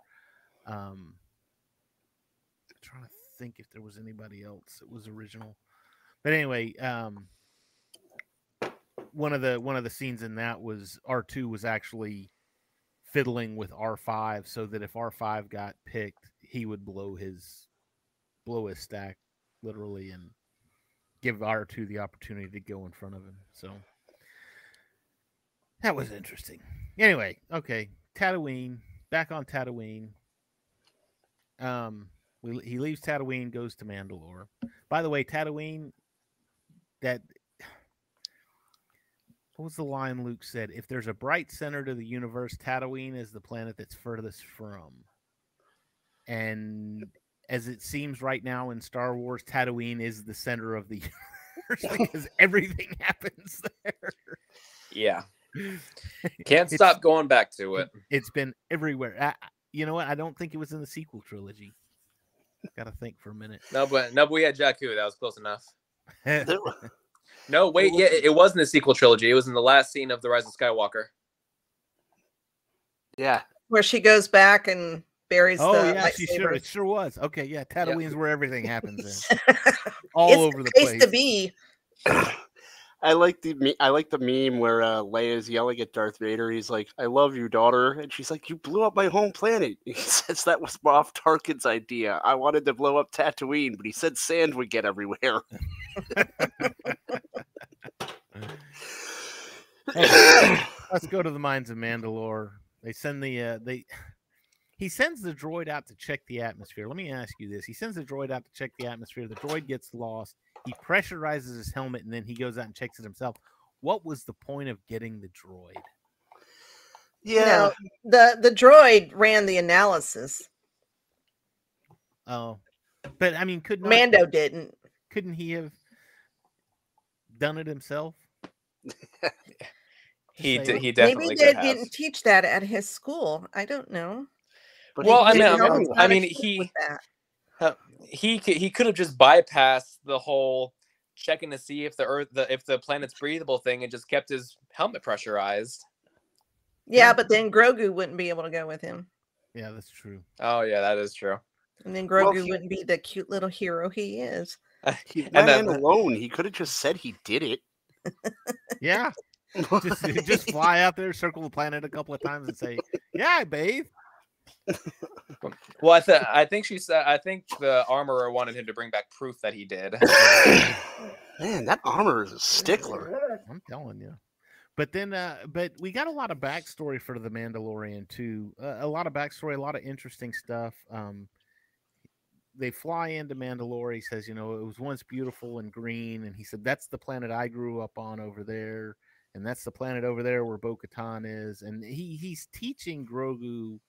[SPEAKER 3] Um, I'm trying to think if there was anybody else that was original, but anyway, um, one of the one of the scenes in that was R two was actually fiddling with R five so that if R five got picked, he would blow his blow his stack literally and give R two the opportunity to go in front of him. So that was interesting. Anyway, okay, Tatooine. Back on Tatooine. Um, we, he leaves Tatooine, goes to Mandalore. By the way, Tatooine. That what was the line Luke said? If there's a bright center to the universe, Tatooine is the planet that's furthest from. And as it seems right now in Star Wars, Tatooine is the center of the universe [laughs] because everything [laughs] happens there.
[SPEAKER 2] Yeah. [laughs] Can't stop going back to it.
[SPEAKER 3] It's been everywhere. I, you know what? I don't think it was in the sequel trilogy. Got to think for a minute.
[SPEAKER 2] No, but no, but we had Jakku. That was close enough.
[SPEAKER 4] There-
[SPEAKER 2] No, wait, yeah, it was in the sequel trilogy. It was in the last scene of the Rise of Skywalker.
[SPEAKER 4] yeah,
[SPEAKER 1] Where she goes back and buries
[SPEAKER 3] oh
[SPEAKER 1] the
[SPEAKER 3] yeah, she sure it sure was. Okay, yeah, Tatooine's where everything happens. In. [laughs] All
[SPEAKER 1] it's
[SPEAKER 3] over the
[SPEAKER 1] place
[SPEAKER 3] place.
[SPEAKER 1] to be. [coughs]
[SPEAKER 4] I like the me- I like the meme where uh, Leia's yelling at Darth Vader. He's like, "I love you, daughter," and she's like, "You blew up my home planet." [laughs] He says that was Moff Tarkin's idea. I wanted to blow up Tatooine, but he said sand would get everywhere. [laughs]
[SPEAKER 3] Let's go to the mines of Mandalore. They send the uh, they he sends the droid out to check the atmosphere. Let me ask you this. He sends the droid out to check the atmosphere. The droid gets lost. He pressurizes his helmet and then he goes out and checks it himself. What was the point of getting the droid?
[SPEAKER 1] You know, the the droid ran the analysis.
[SPEAKER 3] Oh. But I mean could not,
[SPEAKER 1] Mando didn't.
[SPEAKER 3] couldn't he have done it himself? [laughs]
[SPEAKER 2] He
[SPEAKER 3] Just
[SPEAKER 2] d- he definitely
[SPEAKER 1] Maybe they didn't teach that at his school. I don't know.
[SPEAKER 4] But
[SPEAKER 2] Well, I mean, I mean-
[SPEAKER 1] he's
[SPEAKER 2] I
[SPEAKER 1] not
[SPEAKER 2] mean,
[SPEAKER 1] equipped
[SPEAKER 2] he- Uh, he could he could have just bypassed the whole checking to see if the earth the if the planet's breathable thing and just kept his helmet pressurized.
[SPEAKER 1] Yeah,
[SPEAKER 3] Yeah.
[SPEAKER 1] but then Grogu wouldn't be able to go with him.
[SPEAKER 3] Yeah, that's true.
[SPEAKER 2] Oh yeah, that is true.
[SPEAKER 1] And then
[SPEAKER 4] Well,
[SPEAKER 1] Grogu
[SPEAKER 4] he-
[SPEAKER 1] wouldn't be the cute little hero he is. [laughs]
[SPEAKER 4] he
[SPEAKER 2] and then-
[SPEAKER 4] alone. He could have just said he did it. [laughs]
[SPEAKER 3] Yeah. [laughs] just, just fly out there, circle the planet a couple of times, and say, "Yeah, I bathe." [laughs]
[SPEAKER 2] Well, I th- I think she said I think the armorer wanted him to bring back proof that he did. [laughs]
[SPEAKER 4] Man, that armor is a stickler.
[SPEAKER 3] I'm telling you. But then, uh, but we got a lot of backstory for the Mandalorian too. Uh, a lot of backstory, a lot of interesting stuff. Um, they fly into Mandalore. He says, you know, it was once beautiful and green, and he said that's the planet I grew up on over there, and that's the planet over there where Bo-Katan is, and he he's teaching Grogu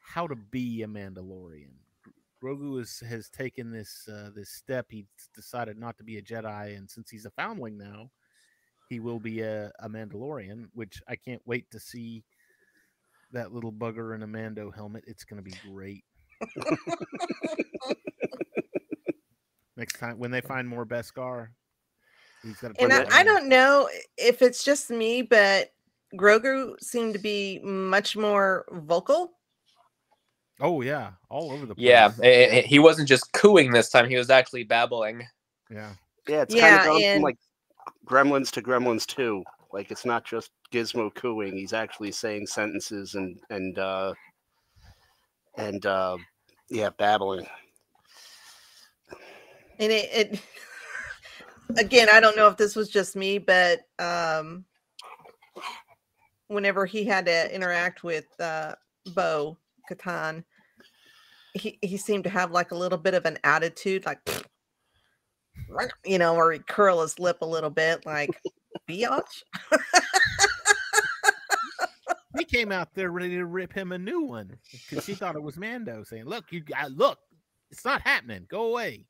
[SPEAKER 3] how to be a Mandalorian. Grogu is, has taken this uh, this step. He's decided not to be a Jedi, and since he's a foundling now, he will be a, a Mandalorian, which I can't wait to see that little bugger in a Mando helmet. It's going to be great. [laughs] Next time when they find more Beskar, he's got.
[SPEAKER 1] And I, I don't know if it's just me, but Grogu seemed to be much more vocal.
[SPEAKER 3] Oh yeah, all over the place.
[SPEAKER 2] yeah, eh, eh, he wasn't just cooing this time; he was actually babbling.
[SPEAKER 3] yeah.
[SPEAKER 4] Yeah, it's
[SPEAKER 1] Yeah,
[SPEAKER 4] kind of gone
[SPEAKER 1] and-
[SPEAKER 4] from like Gremlins to Gremlins 2. Like it's not just Gizmo cooing; he's actually saying sentences and and uh and uh yeah, babbling.
[SPEAKER 1] And it, it again, I don't know if this was just me, but um whenever he had to interact with uh Bo Katan, he, he seemed to have like a little bit of an attitude, like you know, or he'd curl his lip a little bit, like biatch.
[SPEAKER 3] He came out there ready to rip him a new one because she thought it was Mando saying, "Look, you got look, it's not happening. Go away."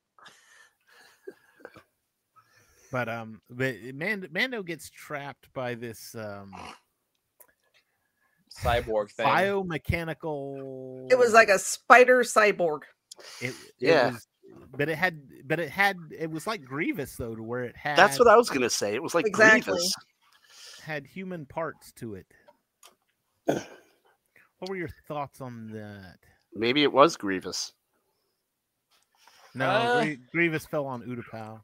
[SPEAKER 3] But um, but Mando, Mando gets trapped by this um
[SPEAKER 2] Cyborg thing.
[SPEAKER 3] biomechanical.
[SPEAKER 1] It was like a spider cyborg.
[SPEAKER 3] it, it
[SPEAKER 4] Yeah.
[SPEAKER 3] was- but it had, but it had, it was like Grievous though, to where it had.
[SPEAKER 4] That's what I was gonna say. It was like
[SPEAKER 1] Exactly.
[SPEAKER 4] Grievous.
[SPEAKER 3] had human parts to it. What were your thoughts on that?
[SPEAKER 4] Maybe it was Grievous.
[SPEAKER 3] No,
[SPEAKER 2] Uh,
[SPEAKER 3] Grie- Grievous fell on Utapau.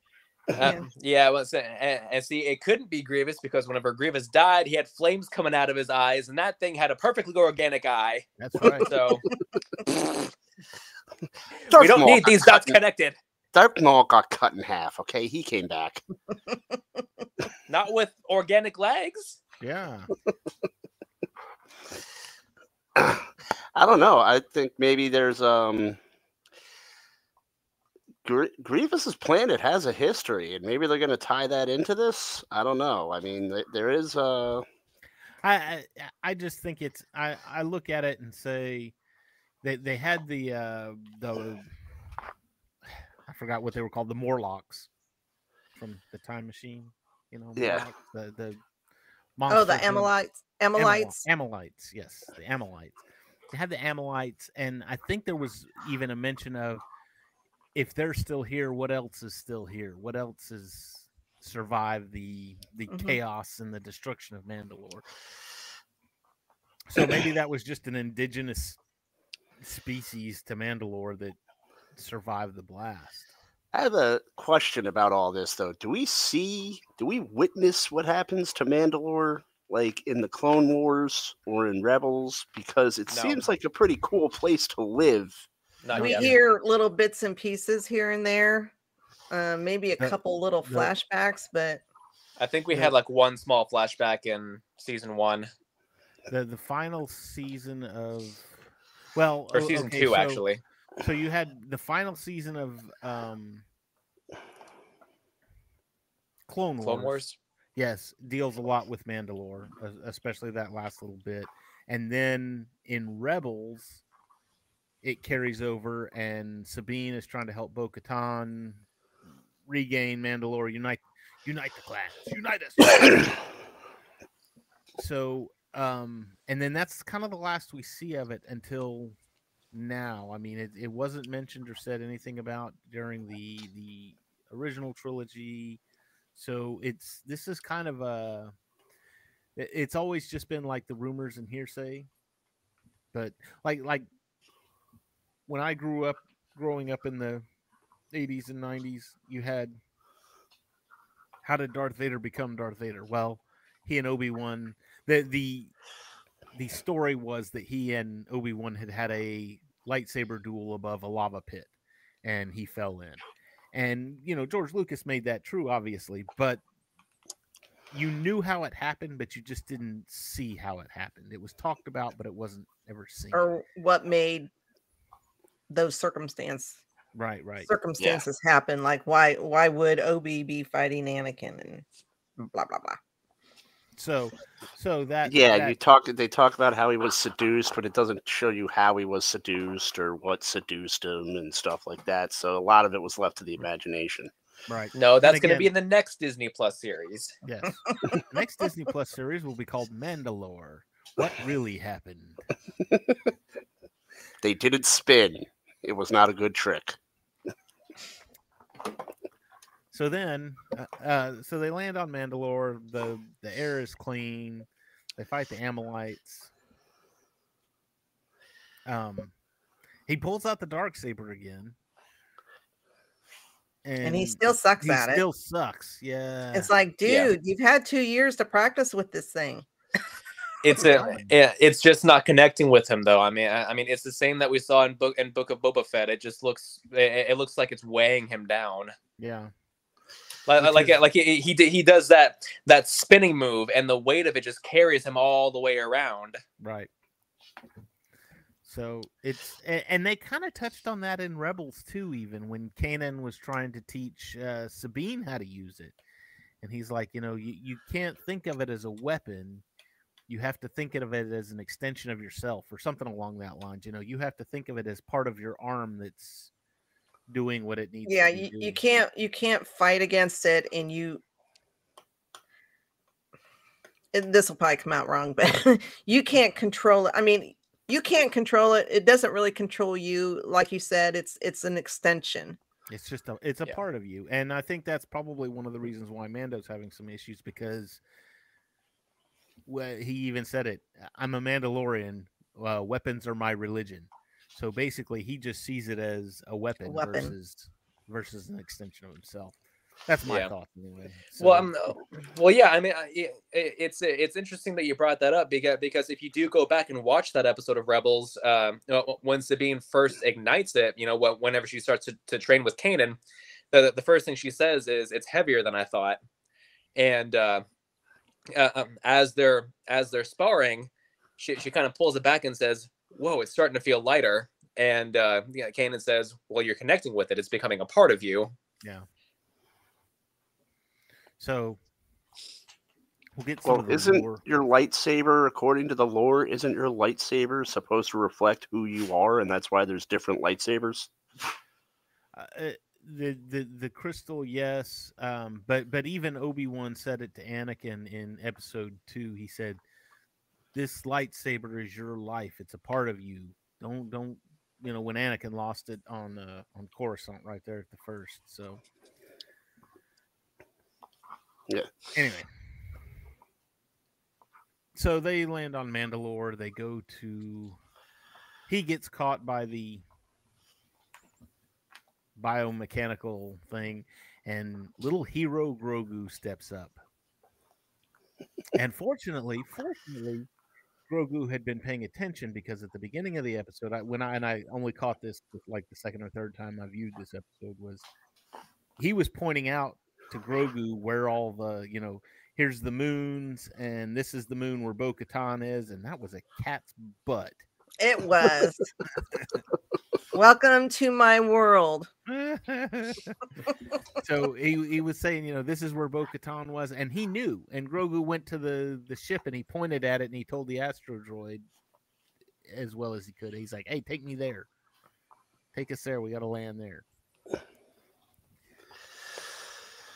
[SPEAKER 2] Uh, yeah, well, so- and, and see, it couldn't be Grievous because whenever Grievous died, he had flames coming out of his eyes, and that thing had a perfectly organic eye.
[SPEAKER 3] That's right.
[SPEAKER 2] So
[SPEAKER 4] Darth [laughs]
[SPEAKER 2] we don't
[SPEAKER 4] Maul
[SPEAKER 2] need these dots connected.
[SPEAKER 4] Darth Maul got cut in half. Okay, he came back.
[SPEAKER 2] Not with organic legs.
[SPEAKER 3] yeah. [coughs]
[SPEAKER 4] I don't know. I think maybe there's um Gr- Grievous's planet has a history, and maybe they're going to tie that into this. I don't know. I mean, th- there is uh
[SPEAKER 3] I, I I just think it's I I look at it and say they they had the uh the [sighs] I forgot what they were called the Morlocks from the time machine you know
[SPEAKER 4] Yeah.
[SPEAKER 3] Morlocks, the the
[SPEAKER 1] Oh, the
[SPEAKER 3] monster from-
[SPEAKER 1] Amalekites.
[SPEAKER 3] Amyl-
[SPEAKER 1] Amalekites.
[SPEAKER 3] Amylites, yes, the Amylites. They had the Amylites, and I think there was even a mention of if they're still here, what else is still here? What else has survived the the
[SPEAKER 1] Mhm.
[SPEAKER 3] chaos and the destruction of Mandalore? So maybe that was just an indigenous species to Mandalore that survived the blast.
[SPEAKER 4] I have a question about all this though. Do we see do we witness what happens to Mandalore like in the Clone Wars or in Rebels because it
[SPEAKER 2] No.
[SPEAKER 4] seems like a pretty cool place to live.
[SPEAKER 2] Not
[SPEAKER 1] we
[SPEAKER 2] yet.
[SPEAKER 1] hear little bits and pieces here and there. Uh, maybe a
[SPEAKER 3] The-
[SPEAKER 1] couple little flashbacks, but
[SPEAKER 2] I think we
[SPEAKER 3] Yeah.
[SPEAKER 2] had like one small flashback in season one
[SPEAKER 3] The the final season of well,
[SPEAKER 2] or season
[SPEAKER 3] okay,
[SPEAKER 2] two,
[SPEAKER 3] so-
[SPEAKER 2] actually.
[SPEAKER 3] So you had the final season of um Clone Wars.
[SPEAKER 2] Clone Wars.
[SPEAKER 3] Yes, deals a lot with Mandalore, especially that last little bit. And then in Rebels, it carries over, and Sabine is trying to help Bo Katan regain Mandalore, unite unite the clans, unite us. [coughs] so um and then that's kind of the last we see of it until now. I mean it, it wasn't mentioned or said anything about during the the original trilogy. So it's this is kind of a it's always just been like the rumors and hearsay. But like like when i grew up growing up in the 80s and 90s you had how did darth vader become darth vader? Well he and obi-wan the the the story was that he and obi-wan had had a lightsaber duel above a lava pit and he fell in. And you know george lucas made that true obviously but you knew how it happened but you just didn't see how it happened. It was talked about but it wasn't ever seen.
[SPEAKER 1] Or what made those circumstance
[SPEAKER 3] right right
[SPEAKER 1] circumstances happen. Like why why would Obi be fighting Anakin and blah blah blah.
[SPEAKER 3] so so that
[SPEAKER 4] Yeah,
[SPEAKER 3] that-
[SPEAKER 4] you talk. They talk about how he was seduced, but it doesn't show you how he was seduced or what seduced him and stuff like that. So a lot of it was left to the imagination.
[SPEAKER 3] right
[SPEAKER 2] No, that's going to be in the next Disney Plus series.
[SPEAKER 3] yes next disney plus series will be called mandalore what really happened [laughs]
[SPEAKER 4] They didn't spin. It was not a good trick.
[SPEAKER 3] So then, uh, uh, so they land on Mandalore. the The air is clean. They fight the Amalekites. Um, he pulls out the dark saber again,
[SPEAKER 1] And, he still sucks
[SPEAKER 3] he
[SPEAKER 1] at
[SPEAKER 3] still
[SPEAKER 1] it.
[SPEAKER 3] Still sucks. Yeah,
[SPEAKER 1] It's like,
[SPEAKER 2] Yeah.
[SPEAKER 1] dude, you've had two years to practice with this thing.
[SPEAKER 2] It's a, it's just not connecting with him though. I mean, I, I mean, it's the same that we saw in book in Book of Boba Fett. It just looks, it, it looks like it's weighing him down.
[SPEAKER 3] yeah,
[SPEAKER 2] Like, like, like he he he does that that spinning move, and the weight of it just carries him all the way around.
[SPEAKER 3] right. So it's and they kind of touched on that in Rebels too. Even when Kanan was trying to teach uh, Sabine how to use it, and he's like, you know, you, you can't think of it as a weapon. You have to think of it as an extension of yourself, or something along that lines. You know, you have to think of it as part of your arm that's doing what it needs.
[SPEAKER 1] Yeah,
[SPEAKER 3] to be
[SPEAKER 1] you, you can't you can't fight against it, and you. This will probably come out wrong, but [laughs] you can't control it. I mean, you can't control it. It doesn't really control you, like you said. It's it's an extension.
[SPEAKER 3] It's just a it's a
[SPEAKER 2] Yeah.
[SPEAKER 3] part of you, and I think that's probably one of the reasons why Mando's having some issues because. Well, he even said it. I'm a Mandalorian. Uh, weapons are my religion. So basically, he just sees it as a weapon,
[SPEAKER 1] weapon.
[SPEAKER 3] versus versus an extension of himself. That's my
[SPEAKER 2] Yeah.
[SPEAKER 3] thought anyway.
[SPEAKER 2] Well,
[SPEAKER 3] So-
[SPEAKER 2] um, uh, well, yeah. I mean, it, it- it's it's interesting that you brought that up because because if you do go back and watch that episode of Rebels, um, when Sabine first ignites it, you know, whenever she starts to, to train with Kanan, the the first thing she says is, "It's heavier than I thought," and uh, uh, um, as they're as they're sparring, she she kind of pulls it back and says, "Whoa, it's starting to feel lighter." And uh, yeah, Kanan says, "Well, you're connecting with it; it's becoming a part of you."
[SPEAKER 3] Yeah. So we'll get some
[SPEAKER 4] Well,
[SPEAKER 3] of the
[SPEAKER 4] isn't
[SPEAKER 3] lore.
[SPEAKER 4] your lightsaber, according to the lore, isn't your lightsaber supposed to reflect who you are, and that's why there's different lightsabers?
[SPEAKER 3] Uh, uh, the the the crystal, yes, um, but but even Obi Wan said it to Anakin in Episode Two. He said, "This lightsaber is your life. It's a part of you. Don't don't." You know when Anakin lost it on uh, on Coruscant right there at the first. So
[SPEAKER 4] Yeah.
[SPEAKER 3] Anyway, so they land on Mandalore. They go to. He gets caught by the biomechanical thing, and little hero Grogu steps up. And fortunately, fortunately, Grogu had been paying attention because at the beginning of the episode, I, when I and I only caught this like the second or third time I viewed this episode was he was pointing out to Grogu where all the you know here's the moons and this is the moon where Bo Katan is, and that was a cat's butt.
[SPEAKER 1] It was. Welcome to my world. [laughs]
[SPEAKER 3] so he, he was saying, you know, this is where Bo Katan was, and he knew. And Grogu went to the, the ship and he pointed at it and he told the astro droid as well as he could. He's like, Hey, take me there. Take us there. We gotta land there.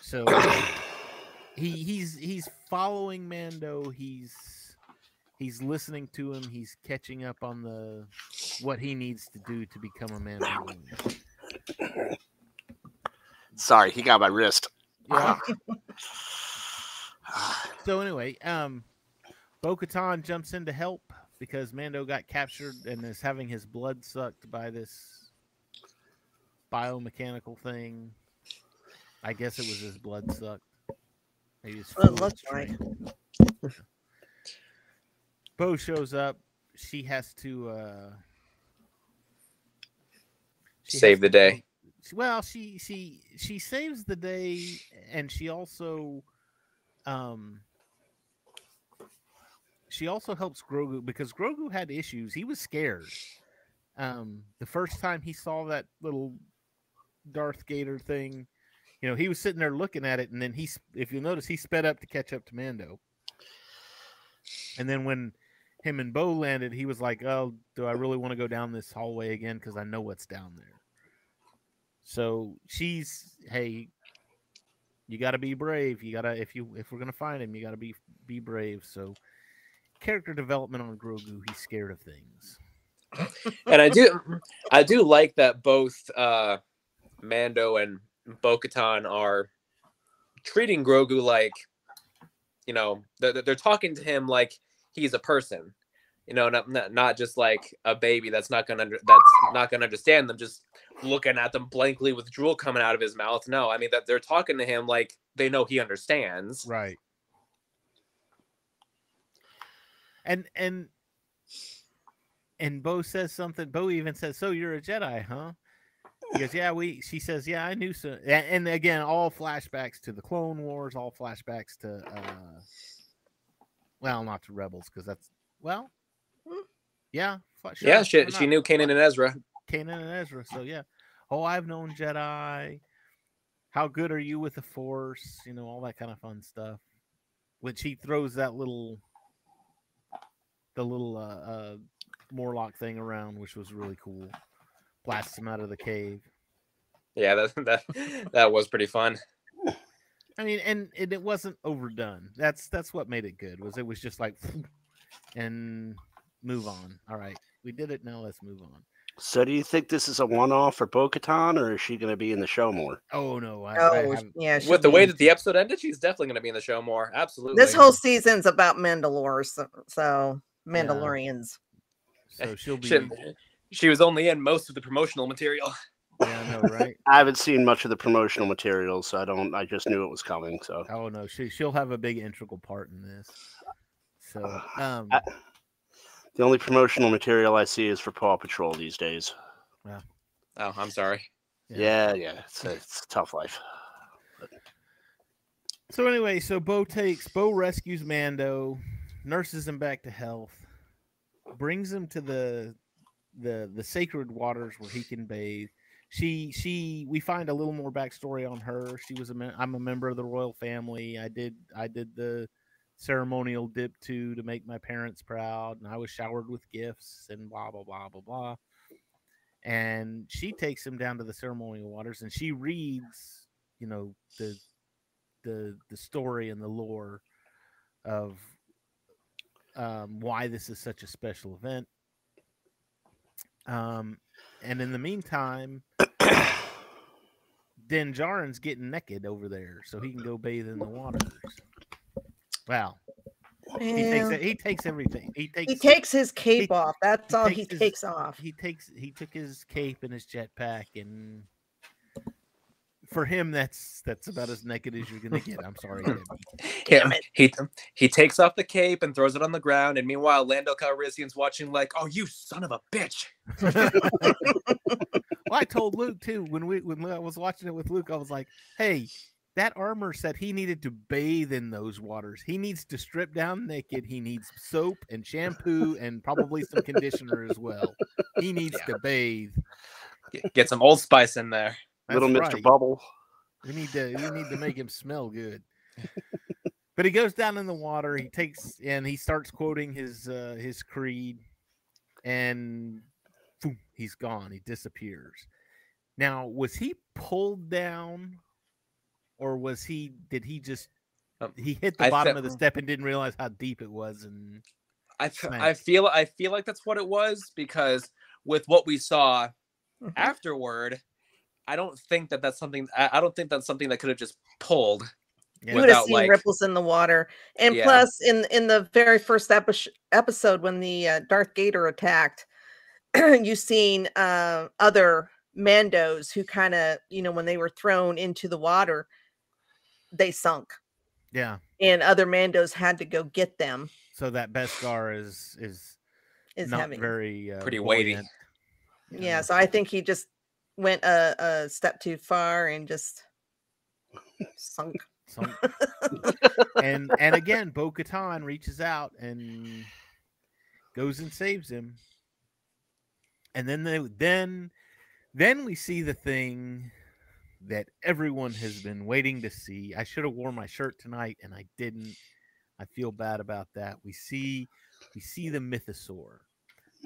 [SPEAKER 3] So he he's he's following Mando, he's he's listening to him, he's catching up on the what he needs to do to become a Mandalorian.
[SPEAKER 4] Sorry, he got my wrist.
[SPEAKER 3] Yeah. [sighs] So anyway, um, Bo Katan jumps in to help because Mando got captured and is having his blood sucked by this biomechanical thing. I guess it was his blood sucked. Maybe his
[SPEAKER 1] Well, it
[SPEAKER 3] fluid
[SPEAKER 1] looks like.
[SPEAKER 3] drained. Bo shows up. She has to uh she has
[SPEAKER 2] Save the
[SPEAKER 3] to
[SPEAKER 2] day.
[SPEAKER 3] Well, she she she saves the day and she also um she also helps Grogu because Grogu had issues. He was scared. Um the first time he saw that little Darth Gator thing, you know, he was sitting there looking at it and then he, if you notice he sped up to catch up to Mando. And then when him and Bo landed, he was like, "Oh, do I really want to go down this hallway again because I know what's down there." So she's, "Hey, you got to be brave. You got to if you if we're to find him, you got to be be brave." So character development on Grogu, he's scared of things.
[SPEAKER 2] and I do I do like that both uh Mando and Bo-Katan are treating Grogu like you know they're, they're talking to him like he's a person you know not, not just like a baby that's not gonna under, that's not gonna understand them just looking at them blankly with drool coming out of his mouth no I mean that they're talking to him like they know he understands
[SPEAKER 3] Right. And and and Bo says something. Bo even says, "So you're a Jedi, huh?" He goes, "Yeah, we." She says, "Yeah, I knew so." a- And again, all flashbacks to the Clone Wars, all flashbacks to, uh well, not to Rebels because that's well,
[SPEAKER 1] Hmm.
[SPEAKER 3] yeah, fla-
[SPEAKER 2] yeah
[SPEAKER 3] sure,
[SPEAKER 2] she, she knew Kanan and Ezra
[SPEAKER 3] Kanan and Ezra. So yeah. Oh, I've known Jedi. How good are you with the Force? You know, all that kind of fun stuff. Which he throws that little the little uh, uh Morlock thing around, which was really cool. Blasts him out of the cave.
[SPEAKER 2] Yeah, that [laughs] that that was pretty fun.
[SPEAKER 3] I mean, and, and it wasn't overdone. That's that's what made it good. Was it was just like, [laughs] and move on. All right, we did it. Now let's move on.
[SPEAKER 4] So, do you think this is a one-off for Bo-Katan, or is she going to be in the show more?
[SPEAKER 3] Oh no! I, I
[SPEAKER 1] Oh,
[SPEAKER 3] haven't-
[SPEAKER 1] yeah.
[SPEAKER 2] With the way that the episode ended, she's definitely going to be in the show more. Absolutely.
[SPEAKER 1] this whole season's about Mandalore, so, so Mandalorians.
[SPEAKER 3] so she'll [laughs] be.
[SPEAKER 2] she, she was only in most of the promotional material.
[SPEAKER 3] Yeah, I know, right? [laughs]
[SPEAKER 4] I haven't seen much of the promotional materials, so I don't. I just knew it was coming. So,
[SPEAKER 3] Oh no, she she'll have a big integral part in this. So, um,
[SPEAKER 4] I- the only promotional material I see is for Paw Patrol these days. Yeah.
[SPEAKER 2] Oh, I'm sorry.
[SPEAKER 4] Yeah, yeah, it's a, it's a tough life.
[SPEAKER 3] So anyway, so Bo takes Bo rescues Mando, nurses him back to health, brings him to the the the sacred waters where he can bathe. She she we find a little more backstory on her. She was a mem- I'm a member of the royal family. I did I did the ceremonial dip too to make my parents proud, and I was showered with gifts and blah blah blah blah blah. And she takes him down to the ceremonial waters, and she reads, you know, the the the story and the lore of um, why this is such a special event. Um, and in the meantime, [coughs] Din Djarin's getting naked over there, so he can go bathe in the waters. Wow, he takes it. He takes everything. He takes.
[SPEAKER 1] He takes his cape off. That's
[SPEAKER 3] he
[SPEAKER 1] all he
[SPEAKER 3] takes his-
[SPEAKER 1] takes off.
[SPEAKER 3] He takes. He took his cape and his jetpack, and for him, that's that's about as [laughs] naked as you're gonna get. I'm sorry, Debbie.
[SPEAKER 1] Damn it.
[SPEAKER 2] He he takes off the cape and throws it on the ground, and meanwhile, Lando Calrissian's watching like, "Oh, you son of a bitch!" [laughs]
[SPEAKER 3] well, I told Luke too when we when I was watching it with Luke. I was like, "Hey, that armor said he needed to bathe in those waters. He needs to strip down naked. He needs soap and shampoo and probably some conditioner as well. He needs
[SPEAKER 2] Yeah.
[SPEAKER 3] to bathe.
[SPEAKER 2] Get, get some Old Spice in there.
[SPEAKER 4] Little
[SPEAKER 3] That's
[SPEAKER 4] Mr. Bubble.
[SPEAKER 3] We need to we need to make him smell good. [laughs] but he goes down in the water. He takes and he starts quoting his uh, his creed, and boom, he's gone. He disappears. Now, was he pulled down, or was he? Did he just?
[SPEAKER 2] Um,
[SPEAKER 3] He hit the
[SPEAKER 2] I
[SPEAKER 3] bottom
[SPEAKER 2] fe-
[SPEAKER 3] of the step and didn't realize how deep it was, and
[SPEAKER 2] I f- I
[SPEAKER 3] Smacked.
[SPEAKER 2] feel I feel like that's what it was because with what we saw [laughs] afterward, I don't think that that's something. I, I don't think that's something that could have just pulled.
[SPEAKER 3] yeah,
[SPEAKER 1] You would have seen
[SPEAKER 2] like-
[SPEAKER 1] ripples in the water, and
[SPEAKER 2] Yeah.
[SPEAKER 1] plus, in in the very first epi- episode when the uh, Darth Gator attacked, [clears throat] you seen uh, other Mandos who kind of, you know, when they were thrown into the water, they sunk,
[SPEAKER 3] yeah.
[SPEAKER 1] and other Mandos had to go get them.
[SPEAKER 3] So that Beskar is is,
[SPEAKER 1] Is
[SPEAKER 3] not
[SPEAKER 1] having
[SPEAKER 3] very uh,
[SPEAKER 2] Pretty weighty.
[SPEAKER 1] yeah. So I think he just went a, a step too far and just sunk. [laughs]
[SPEAKER 3] Some, [laughs] and and again, Bo Katan reaches out and goes and saves him. And then they, then then we see the thing that everyone has been waiting to see. I should have worn my shirt tonight and I didn't. I feel bad about that. We see we see the mythosaur.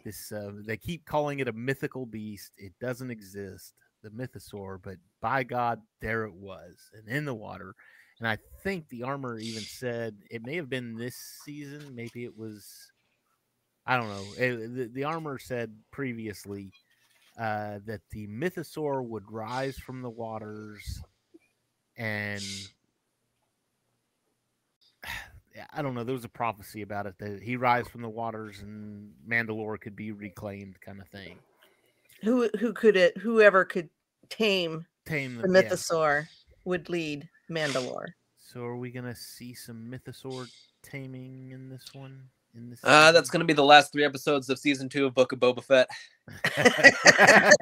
[SPEAKER 3] This uh, they keep calling it a mythical beast. It doesn't exist, the mythosaur, but by God, there it was, and in the water. And I think the armor even said it may have been this season. Maybe it was, I don't know. It- the, the armor said previously uh, that the mythosaur would rise from the waters and I don't know. There was a prophecy about it that he rise from the waters and Mandalore could be reclaimed, kind of thing.
[SPEAKER 1] Who who could it? Whoever could tame
[SPEAKER 3] Tame
[SPEAKER 1] the
[SPEAKER 3] them. yeah.
[SPEAKER 1] Mythosaur would lead Mandalore.
[SPEAKER 3] So are we gonna see some mythosaur taming in this one? In this,
[SPEAKER 2] Uh, that's going to be the last three episodes of season two of Book of Boba Fett. [laughs]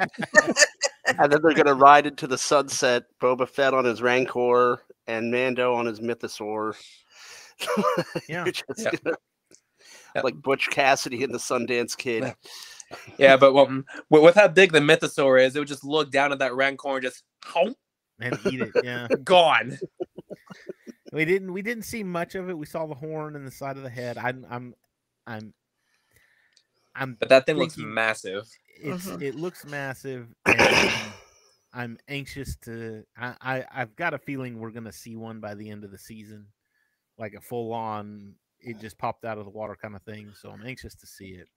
[SPEAKER 4] and then they're gonna ride into the sunset. Boba Fett on his Rancor and Mando on his Mythosaur. [laughs]
[SPEAKER 3] Yeah.
[SPEAKER 4] You're just
[SPEAKER 2] Yeah.
[SPEAKER 4] gonna-
[SPEAKER 2] Yeah.
[SPEAKER 4] like Butch Cassidy and the Sundance Kid.
[SPEAKER 2] Yeah. Yeah, but um, with, with how big the mythosaur is, it would just look down at that rancor and just "Honk,"
[SPEAKER 3] and eat it. Yeah. [laughs]
[SPEAKER 2] gone.
[SPEAKER 3] We didn't we didn't see much of it. We saw the horn and the side of the head. I'm I'm I'm I'm
[SPEAKER 2] But that thing looks massive.
[SPEAKER 3] it's
[SPEAKER 1] Mhm.
[SPEAKER 3] it looks massive and I'm anxious to. I, I I've got a feeling we're gonna see one by the end of the season, like a full on. It just popped out of the water kind of thing. So I'm anxious to see it.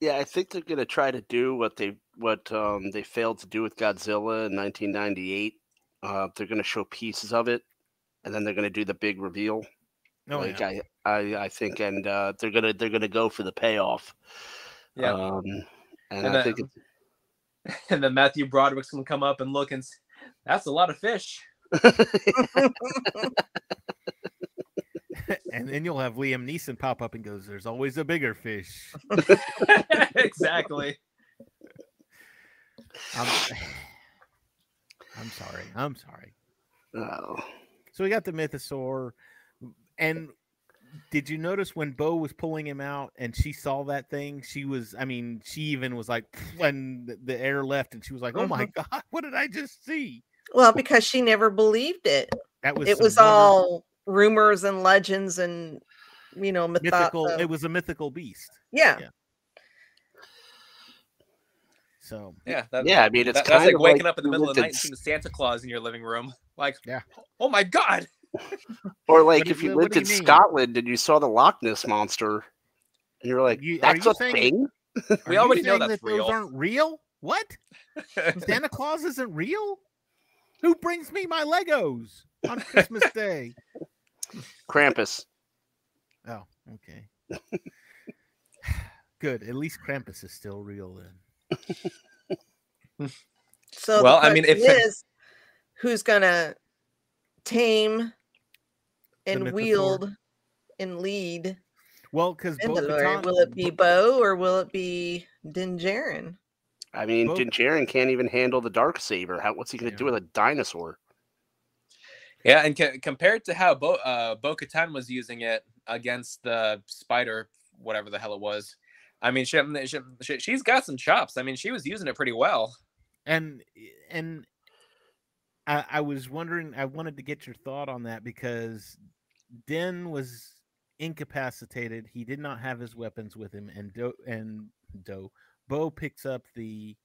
[SPEAKER 4] Yeah, I think they're gonna try to do what they what um, they failed to do with Godzilla in 1998. Uh, they're gonna show pieces of it, and then they're gonna do the big reveal.
[SPEAKER 3] Oh
[SPEAKER 4] like
[SPEAKER 3] yeah.
[SPEAKER 4] I, I, I think, and uh, they're gonna they're gonna go for the payoff.
[SPEAKER 2] Yeah.
[SPEAKER 4] Um, and,
[SPEAKER 2] And
[SPEAKER 4] I
[SPEAKER 2] that-
[SPEAKER 4] think it's, [laughs]
[SPEAKER 2] and then Matthew Broderick's gonna come up and look and that's a lot of fish. [laughs] [laughs] [laughs]
[SPEAKER 3] and then you'll have Liam Neeson pop up and goes, "There's always a bigger fish." [laughs]
[SPEAKER 2] exactly.
[SPEAKER 3] I'm, [sighs] I'm sorry. I'm sorry.
[SPEAKER 4] oh,
[SPEAKER 3] So we got the mythosaur, and did you notice when Bo was pulling him out and she saw that thing? She was, I mean, she even was like, [laughs] when the- the air left, and she was like, "Oh my uh-huh. god, what did I just see?"
[SPEAKER 1] well, because she never believed it.
[SPEAKER 3] That was
[SPEAKER 1] It was
[SPEAKER 3] wonder-
[SPEAKER 1] all rumors and legends and you know mytho-
[SPEAKER 3] mythical.
[SPEAKER 1] uh,
[SPEAKER 3] It was a mythical beast.
[SPEAKER 1] yeah.
[SPEAKER 3] yeah. So
[SPEAKER 2] Yeah. That,
[SPEAKER 4] yeah. I mean, it's
[SPEAKER 2] that-
[SPEAKER 4] kind
[SPEAKER 2] that's like
[SPEAKER 4] of
[SPEAKER 2] waking
[SPEAKER 4] like
[SPEAKER 2] up in the middle of the night and seeing Santa Claus in your living room. [laughs] Like,
[SPEAKER 3] Yeah.
[SPEAKER 2] oh my god.
[SPEAKER 4] Or like if
[SPEAKER 3] you-
[SPEAKER 4] you lived
[SPEAKER 3] do
[SPEAKER 4] in
[SPEAKER 3] mean?
[SPEAKER 4] Scotland and you saw the Loch Ness monster, and you're like,
[SPEAKER 3] You-
[SPEAKER 4] "That's
[SPEAKER 3] you
[SPEAKER 4] a
[SPEAKER 3] saying-
[SPEAKER 4] thing." [laughs]
[SPEAKER 2] We
[SPEAKER 3] you
[SPEAKER 2] already know that's
[SPEAKER 3] that those aren't real. What? [laughs] Santa Claus isn't real? Who brings me my Legos on Christmas Day?
[SPEAKER 4] Krampus.
[SPEAKER 3] Oh, okay. [sighs] Good. At least Krampus is still real then.
[SPEAKER 1] So
[SPEAKER 2] Well,
[SPEAKER 1] the
[SPEAKER 2] I mean, if-
[SPEAKER 1] is, who's gonna tame and wield and lead
[SPEAKER 3] Well, because
[SPEAKER 1] Mandalorian? Will it be Bo or will it be Din Djarin?
[SPEAKER 4] I mean,
[SPEAKER 3] Bo-
[SPEAKER 4] Din Djarin can't even handle the dark saber. How? What's he gonna do with a dinosaur?
[SPEAKER 2] Yeah, and compared to how Bo uh, Bo Katan was using it against the spider, whatever the hell it was, I mean, she, she, she she's got some chops. I mean, she was using it pretty well.
[SPEAKER 3] and and I, I was wondering i wanted to get your thought on that because Din was incapacitated he did not have his weapons with him and do and do bo picks up the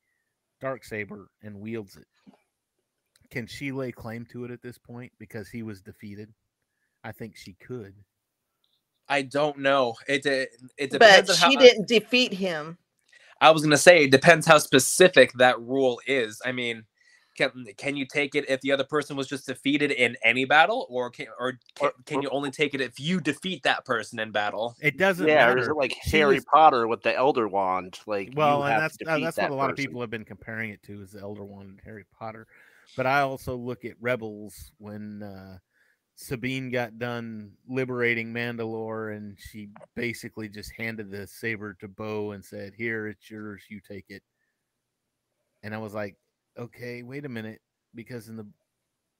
[SPEAKER 3] dark saber and wields it can she lay claim to it at this point because he was defeated i think she could
[SPEAKER 2] I don't know. It it, it
[SPEAKER 1] But
[SPEAKER 2] depends on how.
[SPEAKER 1] she didn't defeat him.
[SPEAKER 2] I was gonna say it depends how specific that rule is. I mean, can can you take it if the other person was just defeated in any battle, or can or can,
[SPEAKER 4] Or-
[SPEAKER 2] can you only take it if you defeat that person in battle?
[SPEAKER 3] it doesn't
[SPEAKER 4] Yeah, or
[SPEAKER 3] matter
[SPEAKER 4] is it like
[SPEAKER 3] She
[SPEAKER 4] Harry
[SPEAKER 3] was-
[SPEAKER 4] Potter with the Elder Wand? Like,
[SPEAKER 3] well
[SPEAKER 4] you
[SPEAKER 3] and
[SPEAKER 4] have
[SPEAKER 3] that's
[SPEAKER 4] to
[SPEAKER 3] uh,
[SPEAKER 4] defeat
[SPEAKER 3] that's what a lot of people have been comparing it to is the elder Wand and harry potter but i also look at rebels when uh sabine got done liberating mandalore and she basically just handed the saber to bo and said here it's yours you take it. And i was like okay wait a minute because in the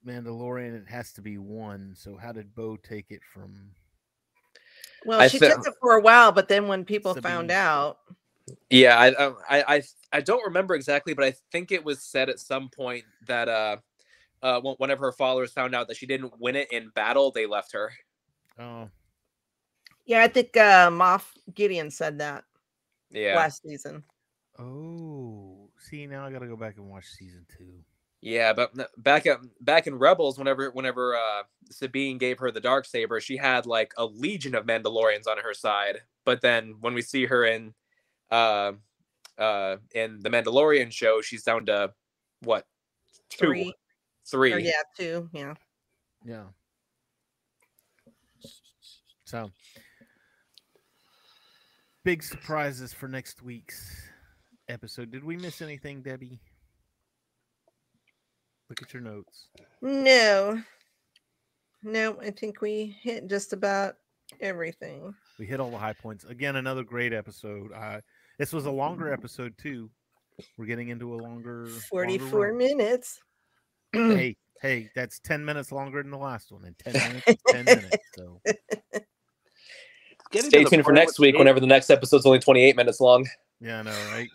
[SPEAKER 3] mandalorian it has to be one so how did bo take it from
[SPEAKER 1] Well,
[SPEAKER 2] I
[SPEAKER 1] she
[SPEAKER 2] fe-
[SPEAKER 1] took it for a while, but then when people found out,
[SPEAKER 2] Yeah, I, um, I I I don't remember exactly, but I think it was said at some point that uh, uh, when- whenever her followers found out that she didn't win it in battle, they left her.
[SPEAKER 3] oh
[SPEAKER 1] yeah, I think uh, Moff Gideon said that
[SPEAKER 2] Yeah,
[SPEAKER 1] last season.
[SPEAKER 3] oh see now i gotta go back and watch season two
[SPEAKER 2] yeah, but back at back in Rebels, whenever whenever uh, Sabine gave her the dark saber, she had like a legion of Mandalorians on her side. But then when we see her in uh, uh, in the Mandalorian show, she's down to what two,
[SPEAKER 1] Three.
[SPEAKER 2] three.
[SPEAKER 1] Or, yeah, two. Yeah.
[SPEAKER 3] Yeah. So, big surprises for next week's episode. Did we miss anything, Debbie? Look at your notes.
[SPEAKER 1] No. No, I think we hit just about everything.
[SPEAKER 3] We hit all the high points. Again, another great episode. Uh, this was a longer mm-hmm. episode too. We're getting into a longer longer
[SPEAKER 1] 44
[SPEAKER 3] run.
[SPEAKER 1] minutes. [clears throat]
[SPEAKER 3] Hey, hey, that's ten minutes longer than the last one, and ten minutes ten minutes. So [laughs]
[SPEAKER 4] Getting to
[SPEAKER 2] Stay tuned for next week
[SPEAKER 4] Pe-
[SPEAKER 2] whenever the next epissode's only 28 minutes long.
[SPEAKER 3] yeah, I know, right?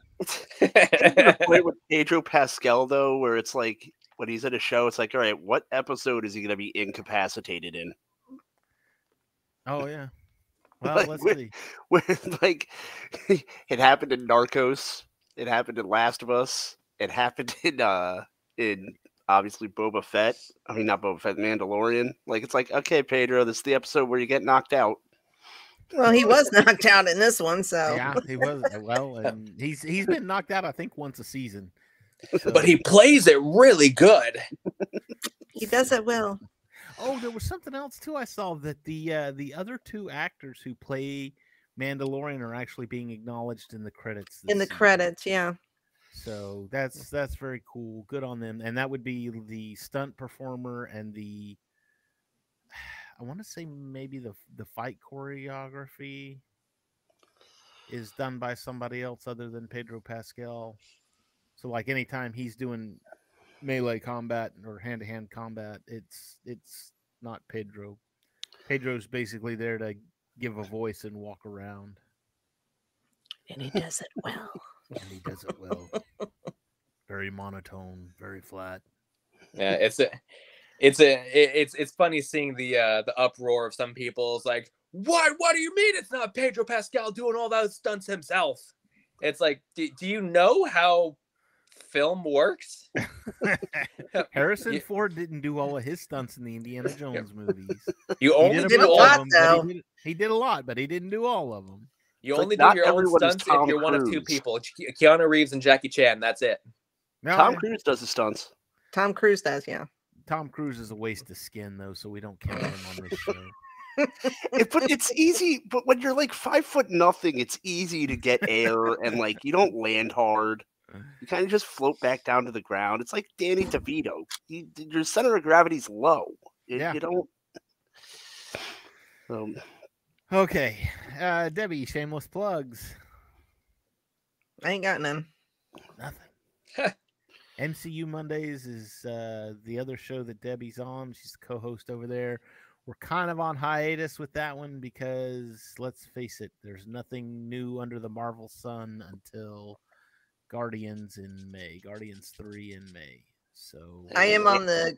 [SPEAKER 4] getting [laughs] point with Pedro Pascal though, where it's like when he's at a show, it's like, all right, what episode is he going to be incapacitated in?
[SPEAKER 3] Oh yeah. Well,
[SPEAKER 4] Like,
[SPEAKER 3] let's
[SPEAKER 4] where-
[SPEAKER 3] see. [laughs]
[SPEAKER 4] Where like [laughs] it happened in Narcos, it happened in Last of Us, it happened [laughs] in uh in obviously Boba Fett. I mean, not Boba Fett, Mandalorian. Like it's like, okay, Pedro, this is the episode where you get knocked out.
[SPEAKER 1] Well, he was knocked out in this one, so
[SPEAKER 3] Yeah, he was uh, well, and he's he's been knocked out, I think, once a season. So-
[SPEAKER 2] But he plays it really good.
[SPEAKER 1] he does it well.
[SPEAKER 3] Oh, there was something else too. I saw that the uh, the other two actors who play Mandalorian are actually being acknowledged in the credits.
[SPEAKER 1] In the
[SPEAKER 3] season.
[SPEAKER 1] credits, yeah.
[SPEAKER 3] So that's that's very cool. Good on them. And that would be the stunt performer and the [sighs] I want to say maybe the the fight choreography is done by somebody else other than Pedro Pascal. So like anytime he's doing melee combat or hand to hand combat, it's it's not Pedro. Pedro's basically there to give a voice and walk around.
[SPEAKER 1] And he does it well. [laughs]
[SPEAKER 3] And he does it well. very monotone, very flat.
[SPEAKER 2] Yeah, it's a, it's a, it- it's it's funny seeing the uh the uproar of some people. It's like, what? What do you mean it's not Pedro Pascal doing all those stunts himself? It's like, do, do you know how film works? [laughs]
[SPEAKER 3] Harrison
[SPEAKER 2] Yeah.
[SPEAKER 3] Ford didn't do all of his stunts in the Indiana [laughs] Jones movies.
[SPEAKER 2] You
[SPEAKER 3] He
[SPEAKER 2] only
[SPEAKER 3] did,
[SPEAKER 1] did
[SPEAKER 2] do
[SPEAKER 1] a
[SPEAKER 2] all,
[SPEAKER 1] lot,
[SPEAKER 3] of them,
[SPEAKER 1] though.
[SPEAKER 3] He did, he did a lot, but he didn't do all of them.
[SPEAKER 2] you
[SPEAKER 4] It's like
[SPEAKER 2] only
[SPEAKER 4] not
[SPEAKER 2] do your own
[SPEAKER 4] everyone is
[SPEAKER 2] stunts if
[SPEAKER 4] Tom
[SPEAKER 2] you're one of two people: Ke- Keanu Reeves and Jackie Chan. That's it.
[SPEAKER 3] No,
[SPEAKER 4] Tom
[SPEAKER 3] I-
[SPEAKER 4] Cruise does the stunts.
[SPEAKER 1] Tom Cruise does, yeah.
[SPEAKER 3] Tom Cruise is a waste of skin, though, so we don't count him on this show. [laughs]
[SPEAKER 4] It- but it's easy. But when you're like five foot nothing, it's easy to get air and like you don't land hard. You kind of just float back down to the ground. It's like Danny DeVito. You, your center of gravity's low. You,
[SPEAKER 3] Yeah.
[SPEAKER 4] you don't. Um,
[SPEAKER 3] Okay, uh, Debbie, shameless plugs.
[SPEAKER 1] I ain't got none.
[SPEAKER 3] Nothing. MCU Mondays is uh, the other show that Debbie's on. She's the co-host over there. We're kind of on hiatus with that one because let's face it, there's nothing new under the Marvel sun until Guardians in May. Guardians 3 in May. So
[SPEAKER 1] I am on the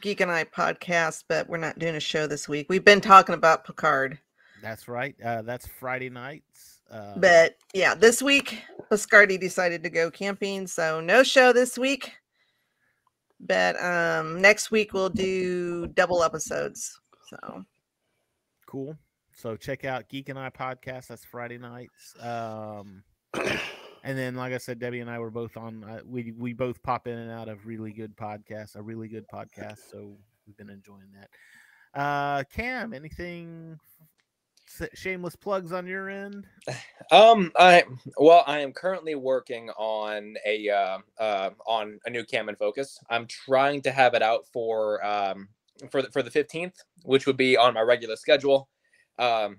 [SPEAKER 1] Geek and I podcast, but we're not doing a show this week. We've been talking about Picard.
[SPEAKER 3] That's right. Uh, that's Friday nights. Uh,
[SPEAKER 1] But yeah, this week Biscardi decided to go camping, so no show this week. But um next week we'll do double episodes. So
[SPEAKER 3] cool. So check out Geek and I podcast. That's Friday nights. Um, [clears throat] and then, like I said, Debbie and I were both on. Uh, we we both pop in and out of really good podcasts. A really good podcast. So we've been enjoying that. Uh, Cam, anything? Shameless plugs on your end. [sighs]
[SPEAKER 2] Um, I well, I am currently working on a uh, uh, on a new cam and focus. I'm trying to have it out for um for the, for the 15th, which would be on my regular schedule. Um,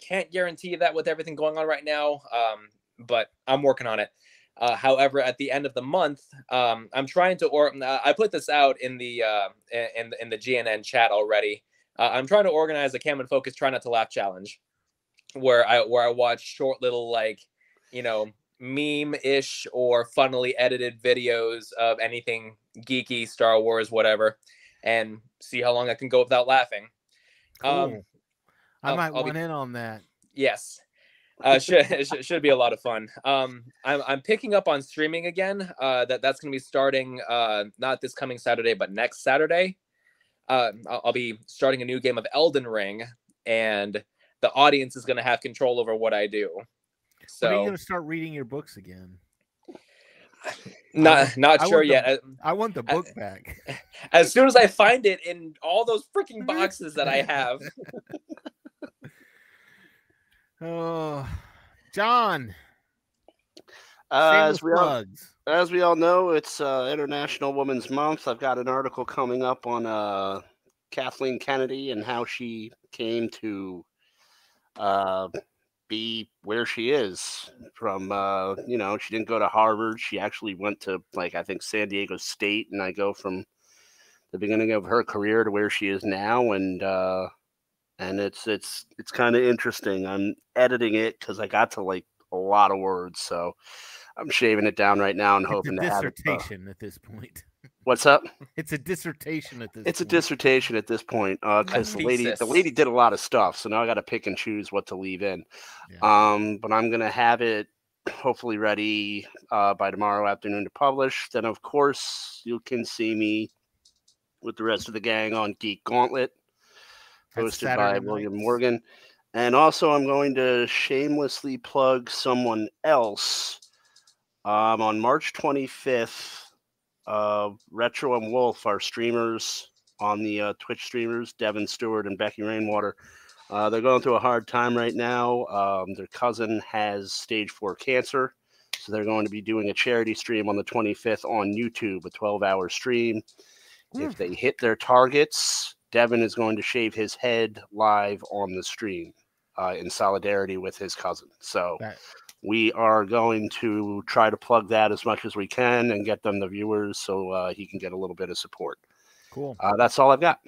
[SPEAKER 2] can't guarantee that with everything going on right now. Um, but I'm working on it. Uh, however, at the end of the month, um, I'm trying to or uh, I put this out in the uh, in in the GNN chat already. Uh, I'm trying to organize a Cam and Focus Try Not to Laugh challenge, where I where I watch short little like, you know, meme-ish or funnily edited videos of anything geeky, Star Wars, whatever, and see how long I can go without laughing. Um,
[SPEAKER 3] Cool. I
[SPEAKER 2] I'll-
[SPEAKER 3] might
[SPEAKER 2] I'll be-
[SPEAKER 3] want in on that.
[SPEAKER 2] Yes. Uh, should, it should be a lot of fun. Um, I'm I'm picking up on streaming again. Uh, that that's going to be starting uh not this coming Saturday, but next Saturday. Uh, I'll, I'll be starting a new game of Elden Ring, and the audience is going to have control over what I do.
[SPEAKER 3] when are you
[SPEAKER 2] So
[SPEAKER 3] going to start reading your books again? [sighs]
[SPEAKER 2] not not
[SPEAKER 3] I
[SPEAKER 2] sure
[SPEAKER 3] the-
[SPEAKER 2] yet. Uh,
[SPEAKER 3] I want the
[SPEAKER 2] I-
[SPEAKER 3] book back. [laughs]
[SPEAKER 2] As soon as I find it in all those freaking [laughs] boxes that I have, [laughs]
[SPEAKER 3] Oh, John.
[SPEAKER 4] uh, as we all as we all know, it's uh, International Women's Month. I've got an article coming up on uh, Kathleen Kennedy and how she came to uh, be where she is. From uh, you know, she didn't go to Harvard. She actually went to like I think San Diego State, and I go from the beginning of her career to where she is now, and uh, and it's it's it's kind of interesting. I'm editing it because I got to like a lot of words, so. I'm shaving it down right now and
[SPEAKER 3] It's a
[SPEAKER 4] hoping to have it. uh,
[SPEAKER 3] dissertation at this point.
[SPEAKER 4] what's up? [laughs]
[SPEAKER 3] It's a dissertation at this.
[SPEAKER 4] It's a
[SPEAKER 3] point.
[SPEAKER 4] dissertation at this point because the lady the lady did a lot of stuff, so now I got to pick and choose what to leave in.
[SPEAKER 3] Yeah.
[SPEAKER 4] Um, but I'm gonna have it hopefully ready uh, by tomorrow afternoon to publish. Then, of course, you can see me with the rest of the gang on Geek Gauntlet,
[SPEAKER 3] That's
[SPEAKER 4] hosted by
[SPEAKER 3] Saturday
[SPEAKER 4] William
[SPEAKER 3] nights.
[SPEAKER 4] Morgan. And also, I'm going to shamelessly plug someone else. Um, on March 25th, uh, Retro and Wolf, our streamers on the uh, Twitch streamers, Devin Stewart and Becky Rainwater, uh, they're going through a hard time right now. Um, their cousin has stage four cancer. So they're going to be doing a charity stream on the 25th on YouTube, a 12 hour stream. If they hit their targets, Devin is going to shave his head live on the stream uh, in solidarity with his cousin. So
[SPEAKER 3] That-
[SPEAKER 4] we are going to try to plug that as much as we can and get them the viewers so uh, he can get a little bit of support.
[SPEAKER 3] Cool.
[SPEAKER 4] Uh, that's all I've got.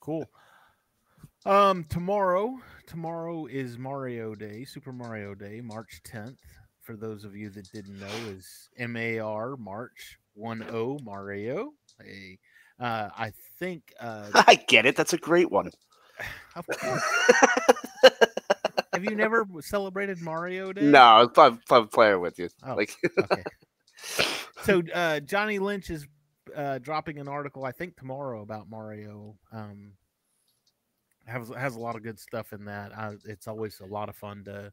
[SPEAKER 3] Cool. Um, tomorrow, tomorrow is Mario Day, Super Mario Day, March 10th. For those of you that didn't know, is M A R March one O Mario. A, uh, I think, uh, [laughs]
[SPEAKER 4] I get it. That's a great one. [sighs]
[SPEAKER 3] of [laughs] course. Have you never celebrated Mario Day?
[SPEAKER 4] no, I'm, I'm, playing with you.
[SPEAKER 3] Oh,
[SPEAKER 4] Like, [laughs]
[SPEAKER 3] okay. So uh, Johnny Lynch is uh, dropping an article, I think tomorrow, about Mario. Um, has has a lot of good stuff in that. Uh, it's always a lot of fun to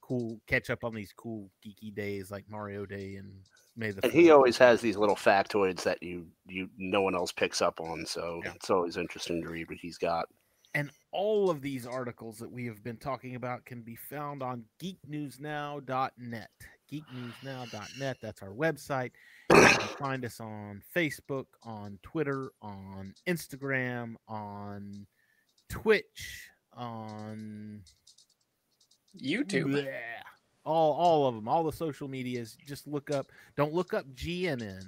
[SPEAKER 3] cool catch up on these cool geeky days like Mario Day and May the.
[SPEAKER 4] and he always has these little factoids that you you no one else picks up on. So
[SPEAKER 3] Yeah.
[SPEAKER 4] it's always interesting to read what he's got.
[SPEAKER 3] And all of these articles that we have been talking about can be found on geeknewsnow.net. Geeknewsnow.net. That's our website. You can find us on Facebook, on Twitter, on Instagram, on Twitch, on
[SPEAKER 2] YouTube.
[SPEAKER 3] Bleh. All all of them, all the social medias. Just look up. Don't look up GNN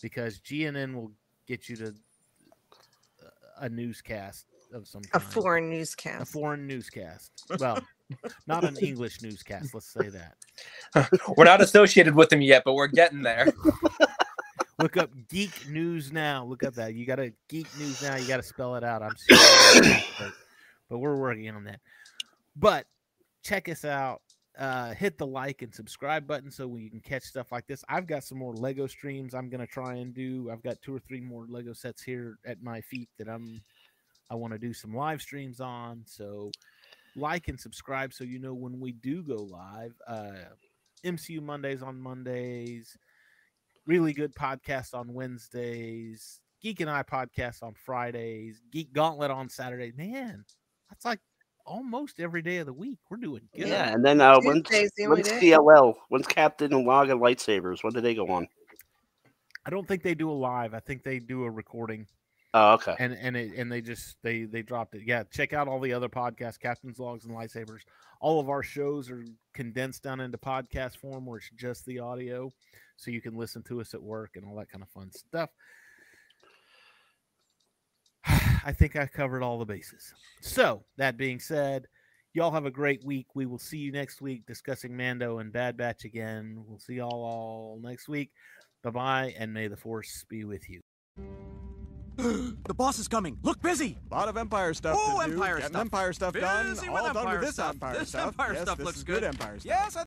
[SPEAKER 3] because GNN will get you to uh, a newscast of some
[SPEAKER 1] A foreign newscast, a
[SPEAKER 3] foreign newscast. Well, [laughs] not an English newscast. Let's say that. [laughs]
[SPEAKER 2] We're not associated with them yet, but we're getting there. [laughs]
[SPEAKER 3] Look up Geek News Now. Look up that. You got to Geek News Now. You got to spell it out. I'm sorry, but, but we're working on that. But check us out. Uh, hit the like and subscribe button so you can catch stuff like this. I've got some more Lego streams I'm gonna try and do. I've got two or three more Lego sets here at my feet that I'm I want to do some live streams on. So like and subscribe so you know when we do go live. Uh, MCU Mondays on Mondays, really good podcast on Wednesdays, Geek and I podcast on Fridays, Geek Gauntlet on Saturday. Man, that's like almost every day of the week. We're doing good.
[SPEAKER 4] Yeah, and then uh, when's,
[SPEAKER 1] Tuesday's the only
[SPEAKER 4] when's. CLL? When's Captain and Log and Lightsabers? When do they go on?
[SPEAKER 3] I don't think they do a live. I think they do a recording
[SPEAKER 4] Oh, okay.
[SPEAKER 3] and and it, and they just they they dropped it. Yeah, check out all the other podcasts, Captain's Logs and Lightsabers. All of our shows are condensed down into podcast form where it's just the audio, so you can listen to us at work and all that kind of fun stuff. I think I covered all the bases. So that being said, y'all have a great week. We will see you next week discussing Mando and Bad Batch again. We'll see y'all all next week. Bye bye, and may the force be with you. [gasps]
[SPEAKER 5] the boss is coming. Look busy.
[SPEAKER 6] A lot of Empire stuff
[SPEAKER 5] Oh,
[SPEAKER 6] to do.
[SPEAKER 5] Empire
[SPEAKER 6] Getting
[SPEAKER 5] stuff.
[SPEAKER 6] Empire stuff done.
[SPEAKER 5] Busy
[SPEAKER 6] All
[SPEAKER 5] with
[SPEAKER 6] done with this
[SPEAKER 5] stuff.
[SPEAKER 6] Empire
[SPEAKER 5] This
[SPEAKER 6] stuff.
[SPEAKER 5] Empire
[SPEAKER 6] yes,
[SPEAKER 5] stuff
[SPEAKER 6] this
[SPEAKER 5] looks
[SPEAKER 6] is
[SPEAKER 5] good.
[SPEAKER 6] Empire stuff.
[SPEAKER 5] Yes, I